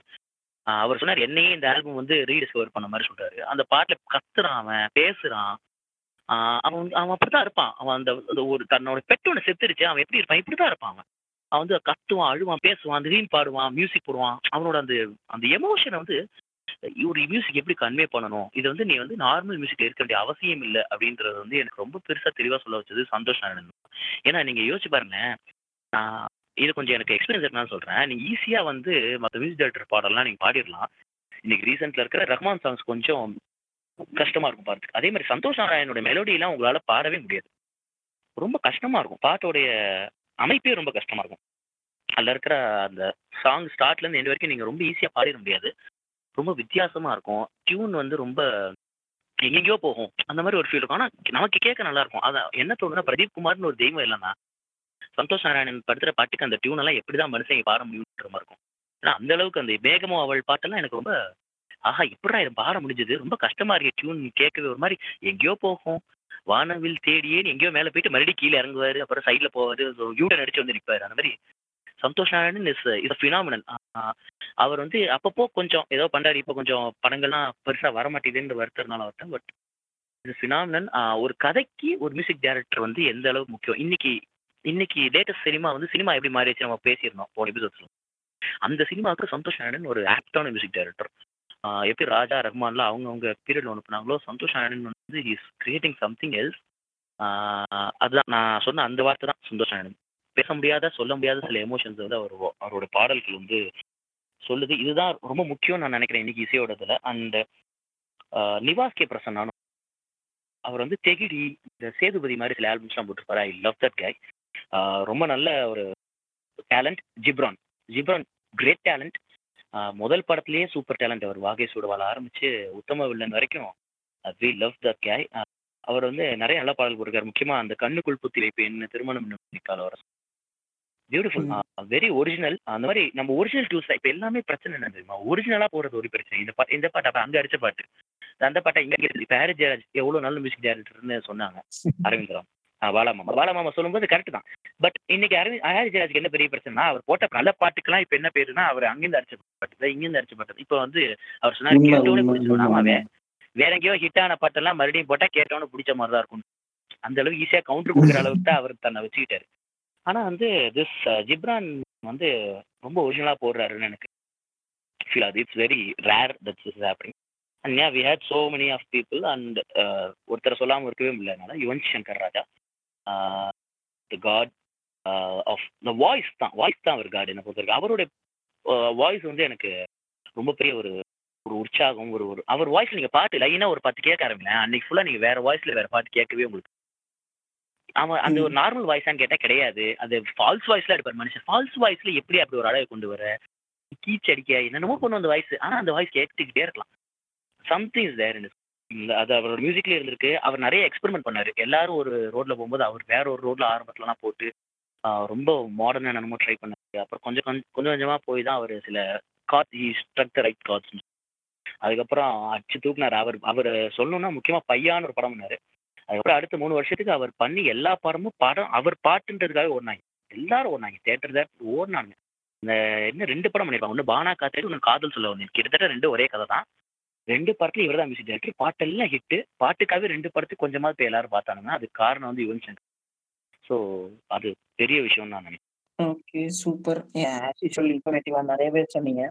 அவர் சொன்னார் என்னையே இந்த ஆல்பம் வந்து ரீடிஸ்கவர் பண்ண மாதிரி சொல்றாரு. அந்த பாட்டில் கத்துறான் அவன் பேசுறான். அவன் வந்து- அவன் அப்படிதான் இருப்பான். அவன் அந்த அந்த ஒரு தன்னோட பெட் ஒன்று செத்துருச்சு அவன் எப்படி இருப்பான்? இப்படிதான் இருப்பான் அவன். அவன் வந்து கத்துவான் அழுவான் பேசுவான் திடீர்னு பாடுவான் மியூசிக் போடுவான். அவனோட அந்த அந்த எமோஷனை வந்து ஒரு மியூசிக் எப்படி கன்வே பண்ணணும்? இது வந்து நீ வந்து நார்மல் மியூசிக் இருக்க வேண்டிய அவசியம் இல்லை. அப்படின்றது வந்து எனக்கு ரொம்ப பெருசா தெளிவா சொல்ல வச்சது சந்தோஷம் நாராயணன் ஏன்னா நீங்க யோசிச்சு பாருங்க நான் இது கொஞ்சம் எனக்கு எக்ஸ்பீரியன்ஸ் இருக்குன்னு சொல்றேன். நீங்க ஈஸியா வந்து மற்ற மியூசிக் டைரக்டர் பாடலாம் நீங்க பாடிடலாம். இன்னைக்கு ரீசெண்ட்ல இருக்கிற ரஹ்மான் சாங்ஸ் கொஞ்சம் கஷ்டமா இருக்கும் பாடுறதுக்கு. அதே மாதிரி சந்தோஷ் நாராயணோட மெலோடி எல்லாம் உங்களால பாடவே முடியாது. ரொம்ப கஷ்டமா இருக்கும். பாட்டோடைய அமைப்பே ரொம்ப கஷ்டமா இருக்கும். அதில் இருக்கிற அந்த சாங் ஸ்டார்ட்ல இருந்து வரைக்கும் நீங்கள் ரொம்ப ஈஸியாக பாடிட முடியாது. ரொம்ப வித்தியாசமா இருக்கும். டியூன் வந்து ரொம்ப எங்கெங்கயோ போகும். அந்த மாதிரி ஒரு ஃபீல் இருக்கும். ஆனால் நமக்கு கேட்க நல்லா இருக்கும். அதான் என்ன தோணுன்னா பிரதீப் குமார்னு ஒரு தெய்வம் இல்லைன்னா சந்தோஷ் நாராயணன் படுத்துகிற பாட்டுக்கு அந்த டியூன் எல்லாம் எப்படி தான் மனுஷங்க பாட முடியுன்ற மாதிரி இருக்கும். ஏன்னா அந்த அளவுக்கு அந்த மேகமோ அவள் பாட்டெல்லாம் எனக்கு ரொம்ப ஆஹா இப்படா இது பாட முடிஞ்சது? ரொம்ப கஷ்டமா இருக்கு டியூன் கேட்கவே ஒரு மாதிரி எங்கேயோ போகும். வானவில் தேடியே எங்கேயோ மேல போயிட்டு மறுபடியும் கீழே இறங்குவாரு அப்புறம் சைட்ல போவாரு யூட்டன் அடிச்சு வந்து நிற்பாரு அந்த மாதிரி Santhosh Narayanan is is phenomenal அவர் வந்து அப்பப்போ கொஞ்சம் ஏதோ பண்றாரு. இப்போ கொஞ்சம் படங்கள்லாம் பெருசா வர மாட்டேங்குதுன்ற வருத்தறதுனால வருத்தம் பட் இது ஃபினாமினன் ஒரு கதைக்கு ஒரு மியூசிக் டைரக்டர் வந்து எந்த அளவுக்கு முக்கியம்? இன்னைக்கு இன்னைக்கு லேட்டஸ்ட் சினிமா வந்து சினிமா எப்படி மாறிடுச்சு நம்ம பேசியிருந்தோம் போன எபிசோட்ஸ்ல அந்த சினிமாவுக்கு சந்தோஷ் நாராயணன் ஒரு ஆக்டான மியூசிக் டைரக்டர் எப்படி ராஜா ரஹ்மான்லாம் அவங்க அவங்க பீரியட்ல ஒன்று பண்ணாங்களோ சந்தோஷ் ஆனந்த் வந்து இஸ் கிரியேட்டிங் சம்திங் எல்ஸ் அதுதான் நான் சொன்ன அந்த வார்த்தை தான் சந்தோஷ் ஆனந்த் பேச முடியாத சொல்ல முடியாத சில எமோஷன்ஸ் வந்து அவர் அவரோட பாடல்கள் வந்து சொல்லுது. இதுதான் ரொம்ப முக்கியம் நான் நினைக்கிறேன் இன்னைக்கு இசையோட இதில் அண்ட் நிவாஸ் கே. பிரசன்னானும் அவர் வந்து தெகிடி இந்த சேதுபதி மாதிரி சில ஆல்பம்ஸ்லாம் போட்டிருப்பாரு. ஐ லவ் தட் கை ரொம்ப நல்ல ஒரு talent Ghibran. Ghibran great talent முதல் படத்திலேயே சூப்பர் டேலண்ட் அவர் வாகை சூடுவால ஆரம்பிச்சு உத்தம வில்லன் வரைக்கும் வி லவ் தட் கேய் அவர் வந்து நிறைய நல்ல பாடல் போட்டிருக்காரு முக்கியமா அந்த கண்ணுக்குள் புத்தி வைப்பு என்ன திருமணம் நிக்கால வர பியூட்டிஃபுல் வெரி ஒரிஜினல் அந்த மாதிரி நம்ம ஒரிஜினல் டூஸ் இப்ப எல்லாமே பிரச்சனை என்ன தெரியுமா? ஒரிஜினலா போறது ஒரு பிரச்சனை. இந்த பாட்டு இந்த பாட்டு அப்ப அங்க அடிச்ச பாட்டு. அந்த பாட்டை இங்க இப்ப ஹாரி ஜெயராஜ் எவ்வளவு நல்ல மியூசிக் டைரக்டர்னு சொன்னாங்க. <laughs> அரவிந்த் பாலாமாமா. பாலாமாமா சொல்லும்போது கரெக்ட் தான். பட் இன்னைக்கு அரவிந்த் ஹாரி ஜெயராஜ்க்கு என்ன பெரிய பிரச்சனைனா அவர் போட்ட நல்ல பாட்டுக்கெல்லாம் இப்ப என்ன பேருனா அவர் அங்கிருந்து அடிச்ச பாட்டு இங்கிருந்து அடிச்ச பாட்டு இப்ப வந்து அவர் சொன்னாரு பிடிச்சிருவாங்க வேற எங்கேயோ ஹிட் ஆன பாட்டெல்லாம் மறுபடியும் போட்டா கேட்டோன்னு பிடிச்ச மாதிரி தான் இருக்கும். அந்த அளவுக்கு ஈஸியா கவுண்டர் கொடுக்குற <laughs> அளவுக்கு தான் அவர் தன்னை வச்சுக்கிட்டாரு. ஆனா வந்து திஸ் ஜிப்ரான் வந்து ரொம்ப ஒரிஜினலா போடுறாருன்னு எனக்கு ஃபீல் ஆகுது it's very rare that's is happening and we had so many of people and ஒருத்தரை சொல்லாம இருக்கவே முடியலனால Yuvan Shankar Raja the God of the voice தான் வாய்ஸ் தான் அவர் காட் என்ன பொறுத்தவரைக்கும். அவருடைய வாய்ஸ் வந்து எனக்கு ரொம்ப பெரிய ஒரு ஒரு உற்சாகம் ஒரு ஒரு அவர் வாய்ஸ்ல நீங்க பாட்டு லைனா ஒரு பாட்டு கேட்க ஆரம்பிங்களேன் அன்னைக்கு ஃபுல்லா நீங்க வேற வாய்ஸ்ல வேற பாட்டு கேட்கவே உங்களுக்கு அவன் அந்த ஒரு நார்மல் வாய்ஸான்னு கேட்டா கிடையாது. அது ஃபால்ஸ் வாய்ஸ்ல எடுப்பார் மனுஷன். ஃபால்ஸ் வாய்ஸ்ல எப்படி அப்படி ஒரு அழகை கொண்டு வர? கீச் அடிக்க என்னென்னமோ கொண்டு வந்த வாய்ஸ் ஆனா அந்த வாய்ஸ் கேட்டுக்கிட்டே இருக்கலாம். சம்திங் இஸ் தேர் அது அவரோட மியூசிக்ல இருந்திருக்கு. அவர் நிறைய எக்ஸ்பெரிமெண்ட் பண்ணாரு. எல்லாரும் ஒரு ரோட்ல போகும்போது அவர் வேற ஒரு ரோட்ல ஆரம்பத்துலலாம் போட்டு ரொம்ப மாடர்னா என்னமோ ட்ரை பண்ணாரு. அப்புறம் கொஞ்சம் கொஞ்சம் கொஞ்சம் கொஞ்சமா போய் தான் அவர் சில chord he struck the right chords அதுக்கப்புறம் அச்சு தூக்குனார். அவர் அவர் சொல்லணும்னா முக்கியமா பையான்னு ஒரு படம் பண்ணாரு. அதுக்கப்புறம் அடுத்த மூணு வருஷத்துக்கு அவர் பண்ணி எல்லா படமும் படம் அவர் பாட்டுன்றதுக்காக ஓடினாங்க. எல்லாரும் ஓடினாங்க. தேட்டர் தேட்டர் ஓடினாங்க இந்த என்ன ரெண்டு படம் பண்ணியிருப்பாங்க ஒன்று பானா காத்தேரி ஒன்று காதல் சொல்ல ஒன்று கிட்டத்தட்ட ரெண்டு ஒரே கதை தான். ரெண்டு படத்துல இவர் தான் மியூசிக் டைரக்டர். பாட்டெல்லாம் ஹிட்டு பாட்டுக்காகவே ரெண்டு படத்துக்கு கொஞ்சமாவது இப்போ எல்லாரும் பார்த்தானுங்க அதுக்கு காரணம் வந்து யுவன் சங்கர். ஸோ அது பெரிய விஷயம் நான் நினைக்கிறேன். ஓகே சூப்பர் ஆஸ் யூஷுவல் இன்ஃபர்மேட்டிவா நிறையவே சொன்னீங்க.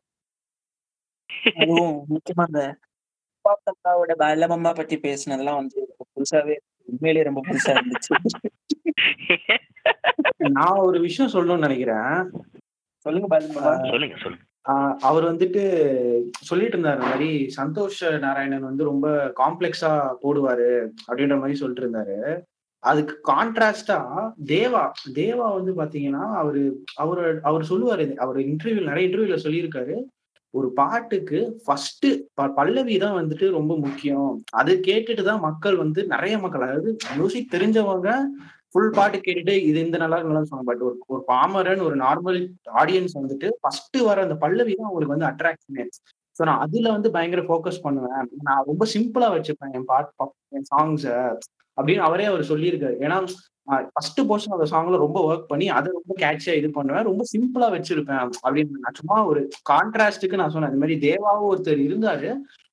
அதுவும் முக்கியமா அந்த பாப்பாவோட பாலமம்மா பத்தி பேசினதெல்லாம் வந்து புதுசாவே உண்மையிலேயே ரொம்ப புதுசா இருந்துச்சு. <laughs> நான் ஒரு விஷயம் சொல்லணும்னு நினைக்கிறேன். சொல்லுங்க பாலமம்மா சொல்லுங்க சொல்லுங்க. அவர் வந்துட்டு சொல்லிட்டு இருந்தாரு இந்த மாதிரி சந்தோஷ் நாராயணன் வந்து ரொம்ப காம்ப்ளெக்ஸா போடுவாரு அப்படின்ற மாதிரி சொல்லிட்டு இருந்தாரு. அதுக்கு கான்ட்ராஸ்டா தேவா தேவா வந்து பாத்தீங்கன்னா அவரு அவரு அவர் சொல்லுவாரு அவர் இன்டர்வியூ நிறைய இன்டர்வியூல சொல்லியிருக்காரு. ஒரு பாட்டுக்கு ஃபர்ஸ்ட் பல்லவி தான் வந்துட்டு ரொம்ப முக்கியம். அது கேட்டுட்டு தான் மக்கள் வந்து நிறைய மக்கள் அதாவது மியூசிக் தெரிஞ்சவங்க ஃபுல் பாட்டு கேட்டுட்டு இது இந்த நல்லா நல்லா சொன்னாங்க. பட் ஒரு ஒரு பாமரன் ஒரு நார்மல் ஆடியன்ஸ் வந்துட்டு ஃபர்ஸ்ட் வர அந்த பல்லவி தான் அவங்களுக்கு வந்து அட்ராக்ஷனே ஸோ நான் அதுல வந்து பயங்கர ஃபோக்கஸ் பண்ணுவேன். நான் ரொம்ப சிம்பிளா வச்சுப்பேன். என் பாட் என் சாங்ஸை அப்படின்னு அவரே அவர் சொல்லியிருக்காரு. ஏன்னா ஃபர்ஸ்ட் போர்ஷன் அந்த சாங்ல ரொம்ப ஒர்க் பண்ணி அதை ரொம்ப கேட்சியா இது பண்ணுவேன். ரொம்ப சிம்பிளா வச்சிருப்பேன். அப்படின்னு நான் சும்மா ஒரு கான்ட்ராஸ்டுக்கு நான் சொன்னேன். அது மாதிரி தேவாவும் ஒருத்தர் இருந்தாரு.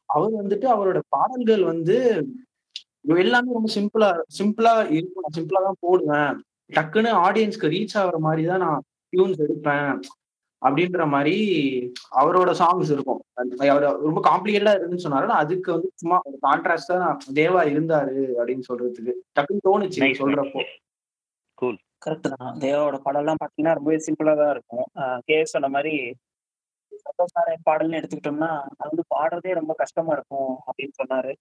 அவர் வந்துட்டு அவரோட பாடல்கள் வந்து எல்லாமே ரொம்ப சிம்பிளா சிம்பிளா இருக்கும். நான் சிம்பிளா தான் போடுவேன். டக்குன்னு ஆடியன்ஸ்க்கு ரீச் ஆகுற மாதிரி தான் நான் டியூன்ஸ் எடுப்பேன். அப்படின்ற மாதிரி அவரோட சாங்ஸ் இருக்கும். அவர் ரொம்ப காம்ப்ளிகேட்டடா இருக்குன்னு சொன்னாரு. அதுக்கு வந்து சும்மா ஒரு கான்ட்ராஸ்டா தேவா இருந்தாரு அப்படின்னு சொல்றதுக்கு டக்குன்னு தோணுச்சு சொல்றப்போ. கரெக்ட் தான். தேவாவோட பாடல்லாம் பாத்தீங்கன்னா ரொம்பவே சிம்பிளா தான் இருக்கும். கே சொன்ன மாதிரி சந்தோஷ் நாராயண் பாடல்னு எடுத்துக்கிட்டோம்னா அது வந்து பாடுறதே ரொம்ப கஷ்டமா இருக்கும் அப்படின்னு சொன்னாரு.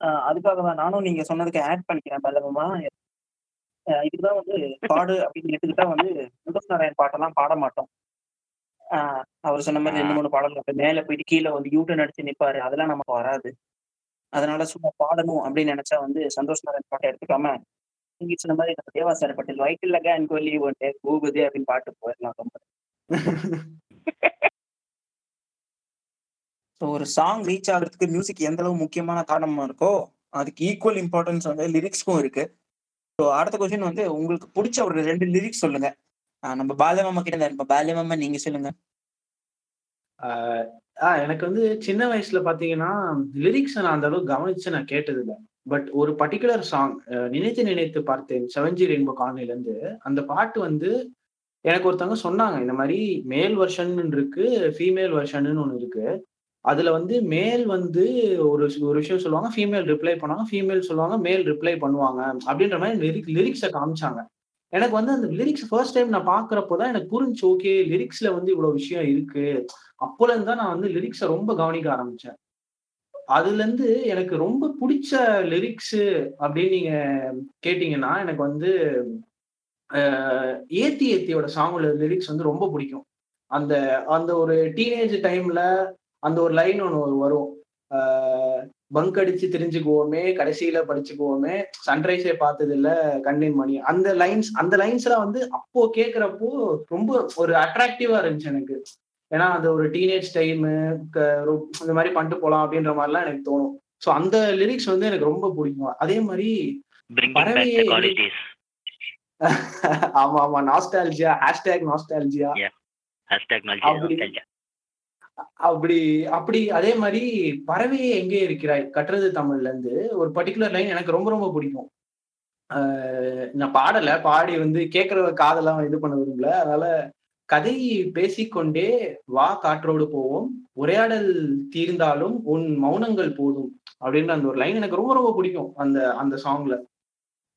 அதுக்காக தான் நானும் நீங்க சொன்னதுக்கு ஆட் பண்ணிக்கிறேன் பல்லவமா. இதுதான் வந்து பாடு அப்படின்னு எடுத்துக்கிட்டா வந்து சந்தோஷ் நாராயண் பாட்டெல்லாம் பாட மாட்டோம். ஆஹ் அவர் சொன்ன மாதிரி ரெண்டு மூணு பாடல்கள் மேல போயிட்டு கீழே வந்து யூட்டன் அடிச்சு நிப்பாரு. அதெல்லாம் நமக்கு வராது. அதனால சும்மா பாடணும் அப்படின்னு நினைச்சா வந்து சந்தோஷ் நாராயண் பாட்டை எடுத்துக்காம நீங்க சொன்ன மாதிரி நம்ம தேவாசார பட்டில் வயிற்றுலக அன் கோலி ஒன்று போகுது அப்படின்னு பாட்டு போயிடலாம் ரொம்ப. <laughs> ஸோ ஒரு சாங் ரீச் ஆகுறதுக்கு மியூசிக் எந்த அளவு முக்கியமான காரணமா இருக்கோ அதுக்கு ஈக்குவல் இம்பார்ட்டன்ஸ் வந்து லிரிக்ஸ்க்கும் இருக்கு. ஸோ அடுத்த கொஸ்டின் வந்து உங்களுக்கு பிடிச்ச ஒரு ரெண்டு லிரிக்ஸ் சொல்லுங்க. நம்ம பாலமாமா கிட்ட தான் இருப்போம் பாலமாமா நீங்க சொல்லுங்க. ஆஹ் எனக்கு வந்து சின்ன வயசுல பாத்தீங்கன்னா லிரிக்ஸ் நான் அந்த அளவுக்கு கவனிச்சு நான் கேட்டது இல்லை பட் ஒரு பர்டிகுலர் சாங் நினைத்து நினைத்து பார்த்தேன் செவன்ஜி ரெயின்போ காலனில இருந்து அந்த பாட்டு வந்து எனக்கு ஒருத்தவங்க சொன்னாங்க இந்த மாதிரி மேல் வெர்ஷன் இருக்கு ஃபீமேல் வெர்ஷன் ஒன்று இருக்கு. அதுல வந்து மேல் வந்து ஒரு ஒரு விஷயம் சொல்லுவாங்க ஃபீமேல் ரிப்ளை பண்ணுவாங்க ஃபீமேல் சொல்லுவாங்க மேல் ரிப்ளை பண்ணுவாங்க அப்படின்ற மாதிரி லிரிக் லிரிக்ஸை காமிச்சாங்க. எனக்கு வந்து அந்த லிரிக்ஸ் ஃபர்ஸ்ட் டைம் நான் பாக்குறப்போ தான் எனக்கு புரிஞ்சு ஓகே லிரிக்ஸ்ல வந்து இவ்வளவு விஷயம் இருக்கு. அப்போல இருந்து தான் நான் வந்து லிரிக்ஸை ரொம்ப கவனிக்க ஆரம்பிச்சேன். அதுல இருந்து எனக்கு ரொம்ப பிடிச்ச லிரிக்ஸ் அப்படின்னு நீங்க கேட்டீங்கன்னா எனக்கு வந்து ஏத்தி ஏத்தியோட சாங்கோட லிரிக்ஸ் வந்து ரொம்ப பிடிக்கும். அந்த அந்த ஒரு டீனேஜ் டைம்ல அந்த ஒரு லைன் ஒன்று வரும். பங்க் அடிச்சு தெரிஞ்சுக்குவோமே கடைசியில படிச்சுக்குவோமே சன்ரைஸே பார்த்தது இல்ல கண்ணின் மணி. அந்த லைன்ஸ் அந்த லைன்ஸ் எல்லாம் வந்து அப்போ கேட்கிறப்போ ரொம்ப ஒரு அட்ராக்டிவா இருந்துச்சு எனக்கு. ஏன்னா அந்த ஒரு டீனேஜ் டைமு இந்த மாதிரி பண்ணிட்டு போலாம் அப்படின்ற மாதிரிலாம் எனக்கு தோணும். ஸோ அந்த லிரிக்ஸ் வந்து எனக்கு ரொம்ப பிடிக்கும். அதே மாதிரி பறவையே ஆமா ஆமா நாஸ்டாலஜியா ஹேஷ்டேக் நாஸ்டாலஜியா அப்படி அப்படி அதே மாதிரி பறவையே எங்கே இருக்கிறாய்? கட்டுறது தமிழ்ல இருந்து ஒரு பர்டிகுலர் லைன் எனக்கு ரொம்ப ரொம்ப பிடிக்கும். ஆஹ் நான் பாடல. பாடி வந்து கேட்கற காதெல்லாம் இது பண்ண விரும்பல. அதனால கதை பேசிக்கொண்டே வா காற்றோடு போவோம். உரையாடல் தீர்ந்தாலும் உன் மௌனங்கள் போதும். அப்படின்ற அந்த ஒரு லைன் எனக்கு ரொம்ப ரொம்ப பிடிக்கும். அந்த அந்த சாங்ல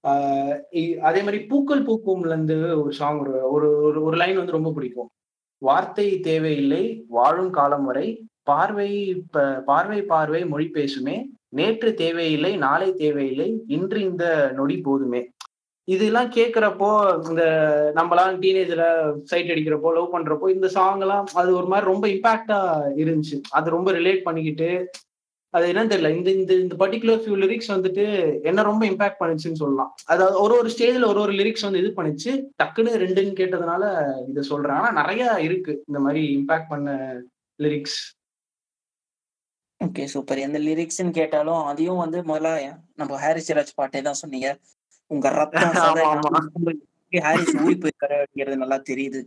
ஆஹ் அதே மாதிரி பூக்கள் பூக்கும்ல இருந்து ஒரு சாங் ஒரு ஒரு ஒரு- ஒரு லைன் வந்து ரொம்ப பிடிக்கும். வார்த்தை தேவையில்லை வாழும் காலம் வரை பார்வை பார்வை பார்வை மொழி பேசுமே. நேற்று தேவையில்லை நாளை தேவையில்லை இன்று இந்த நொடி போதுமே. இதெல்லாம் கேட்குறப்போ இந்த நம்மளாம் டீனேஜில் சைட் அடிக்கிறப்போ லவ் பண்ணுறப்போ இந்த சாங்லாம் அது ஒரு மாதிரி ரொம்ப இம்பாக்டா இருந்துச்சு. அது ரொம்ப ரிலேட் பண்ணிக்கிட்டு அது என்னன்னு தெரியல. இந்த இந்த இந்த பர்டிகுலர் ஃபியூ லிரிக்ஸ் வந்துட்டு என்ன ரொம்ப இம்பாக்ட் பண்ணுச்சுன்னு சொல்லலாம். அதாவது ஒரு ஒரு ஸ்டேஜ்ல ஒரு ஒரு லிரிக்ஸ் வந்து இது பண்ணுச்சு. டக்குன்னு ரெண்டுன்னு கேட்டதுனால இதை சொல்றேன். ஆனா நிறைய இருக்கு. இந்த மாதிரி இம்பாக்ட் பண்ண லிரிக்ஸ் ஓகே சூப்பர் எந்த லிரிக்ஸ்னு கேட்டாலும் அதையும் வந்து முதல்ல நம்ம ஹாரிஸ் ராஜ் பாட்டே தான் சொன்னீங்க. உங்க ரத்தம் <laughs> <laughs> ஹாரிஸ் ஊறி போயிருக்காரு அப்படிங்கிறது நல்லா தெரியுது.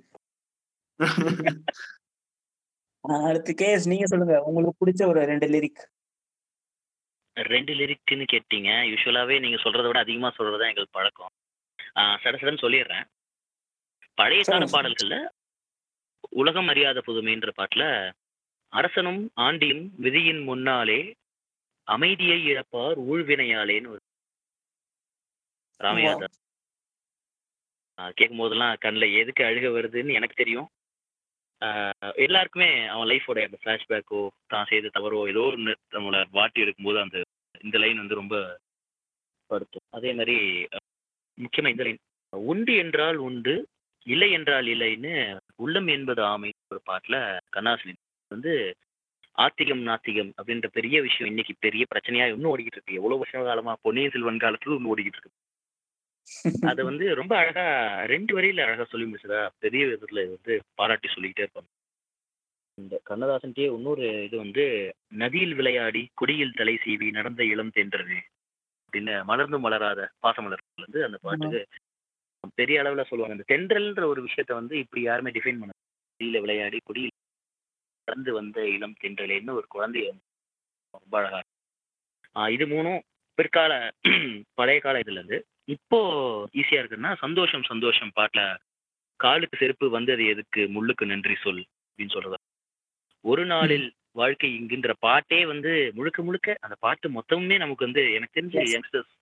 <laughs> அடுத்து கேஎஸ் நீங்க சொல்லுங்க. உங்களுக்கு பிடிச்ச ஒரு ரெண்டு லிரிக் ரெண்டு லிரிக்னு கேட்டீங்க. யூஸ்வலாவே நீங்க சொல்றதை விட அதிகமா சொல்றதுதான் எங்களுக்கு பழக்கம். ஆஹ் சட சடன்னு சொல்லிடுறேன். பழைய கால சொல்லுங்க. பாடல்கள்ல உலகம் அறியாத புதுமைன்ற பாட்டுல அரசனும் ஆண்டியும் விதியின் முன்னாலே அமைதியை இழப்பார் ஊழ்வினையாலேன்னு ஒரு ராமையாதா. கேட்கும் போதெல்லாம் கண்ணில் எதுக்கு அழுக வருதுன்னு எனக்கு தெரியும். எல்லாருக்குமே அவன் லைஃபோட அந்த ஃப்ளாஷ்பேக்கோ தான் செய்த தவறோ ஏதோ ஒன்று நம்மளை வாட்டி எடுக்கும்போது அந்த இந்த லைன் வந்து ரொம்ப படுத்தும் அதே மாதிரி முக்கியமாக இந்த லைன் உண்டு என்றால் உண்டு இல்லை என்றால் இல்லைன்னு உள்ளம் என்பது ஆமை ஒரு பாட்டில் கண்ணாசிலின் வந்து ஆத்திகம் நாத்திகம் அப்படின்ற பெரிய விஷயம் இன்னைக்கு பெரிய பிரச்சனையா இன்னும் ஓடிக்கிட்டு இருக்கு. எவ்வளவு வருஷ காலமா பொன்னியின் செல்வன் காலத்துல இன்னும் ஓடிக்கிட்டு இருக்கு. அது வந்து ரொம்ப அழகா ரெண்டு வரியில அழகா சொல்லி முடிச்சதா? பெரிய விதத்துல வந்து பாராட்டி சொல்லிக்கிட்டே இருப்பாங்க. இந்த கண்ணதாசன்ட்டே இன்னொரு இது வந்து நதியில் விளையாடி கொடியில் தலை சீவி நடந்த இளம் தென்றது அப்படின்னு மலர்ந்தும் மலராத பாசமலர் வந்து அந்த பாட்டுக்கு பெரிய அளவுல சொல்லுவாங்க. இந்த தென்றல்ன்ற ஒரு விஷயத்த வந்து இப்படி யாருமே டிஃபைன் பண்ண கொடியில விளையாடி கொடியில் நடந்து வந்த இளம் தென்றலேன்னு ஒரு குழந்தைய ரொம்ப அழகா இது மூணும் பிற்கால <clears throat> பழைய கால இதுல இருந்து இப்போ ஈஸியா இருக்குன்னா சந்தோஷம் சந்தோஷம் பாட்டுல காலுக்கு செருப்பு வந்தது எதுக்கு? முள்ளுக்கு நன்றி சொல் அப்படின்னு சொல்றது. ஒரு நாளில் வாழ்க்கை இங்குன்ற பாட்டே வந்து முழுக்க முழுக்க அந்த பாட்டு மொத்தமுமே நமக்கு வந்து எனக்கு தெரிஞ்சு. யங்ஸ்டர்ஸ்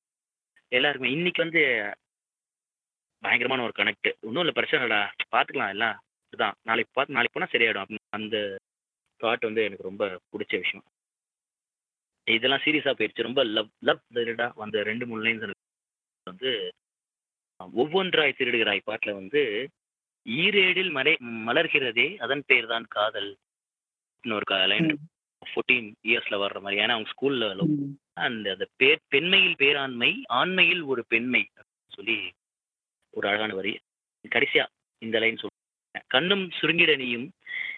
எல்லாருக்குமே இன்னைக்கு வந்து பயங்கரமான ஒரு கனெக்ட் ஒன்றும் இல்லை பிரச்சனை இல்லடா. பார்த்துக்கலாம் எல்லாம். இதுதான். நாளைக்கு பார்த்து நாளைக்கு போனால் சரியாயிடும். அப்படின்னு அந்த பாட்டு வந்து எனக்கு ரொம்ப பிடிச்ச விஷயம். இதெல்லாம் சீரியஸாக போயிடுச்சு ரொம்ப லவ் லவ் ரிலேட்டடா வந்த ரெண்டு மூணு லைன்ஸ் வந்து ஒவ்வொன்றாய் திருடுகிறாய் பாட்டுல வந்து ஈரேடில் மறை மலர்கிறதே அதன் பேர் தான் காதல் ஒரு லைன். ஃபோர்டீன் இயர்ஸ்ல வர்ற மாதிரி. ஏன்னா அவங்க ஸ்கூல்ல அந்த அந்த பேர் பெண்மையில் பேராண்மை ஆண்மையில் ஒரு பெண்மை அப்படின்னு சொல்லி ஒரு அழகான வரி. கடைசியா இந்த லைன் சொல்றேன் கண்ணும் சுருங்கிட நீயும்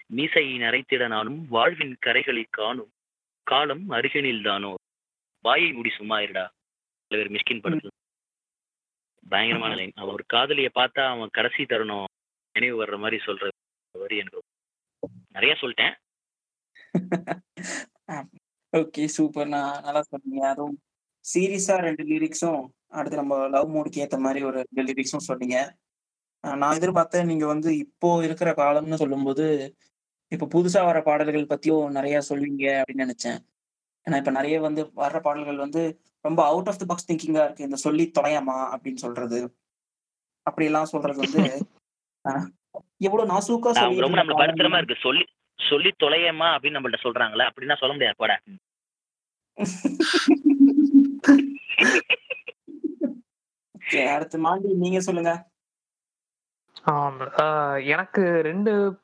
மீசை நரைத்திட நானும் வாழ்வின் கரைகளில் காணும் காலம் அருகினில் தானோ வாயை முடி சும்மா இருடா. தலைவர் மிஷ்கின் படத்துல. பயங்கரமான லைன் அவன் ஒரு காதலிய பார்த்தா அவன் கடைசி தருணம் நினைவு வர்ற மாதிரி சொல்ற வரி எனக்கு ரொம்ப- நிறைய சொல்லிட்டேன். <laughs> ஓகே சூப்பர் நான் நல்லா சொன்னீங்க. அதுவும் சீரியஸா ரெண்டு லிரிக்ஸும் அடுத்து நம்ம லவ் மூடுக்கு ஏத்த மாதிரி ஒரு ரெண்டு லிரிக்ஸும் சொன்னீங்க. நான் எதிர்பார்த்தேன் நீங்க வந்து இப்போ இருக்கிற காலம்னு சொல்லும்போது இப்போ புதுசா வர பாடல்கள் பத்தியும் நிறைய சொல்வீங்க அப்படின்னு நினைச்சேன். ஏன்னா இப்ப நிறைய வந்து வர்ற பாடல்கள் வந்து ரொம்ப அவுட் ஆஃப் தி பாக்ஸ் திங்கிங்கா இருக்கு. இந்த சொல்லி தொலையாமா அப்படின்னு சொல்றது. அப்படி எல்லாம் சொல்றது வந்து ஆஹ் எவ்வளவு நாசூக்கா சொல்லிட்டு ரொம்ப இருந்த நம்மள படுத்துறமா இருக்கு. சொல்லி சொல்லி தொலையமா அப்படின்னு நம்மள்ட்ட சொல்றாங்களா அப்படின்னா சொல்ல முடியாது போட <laughs> அடுத்து மாண்டி நீங்க சொல்லுங்க. ஆஹ் எனக்கு ரெண்டு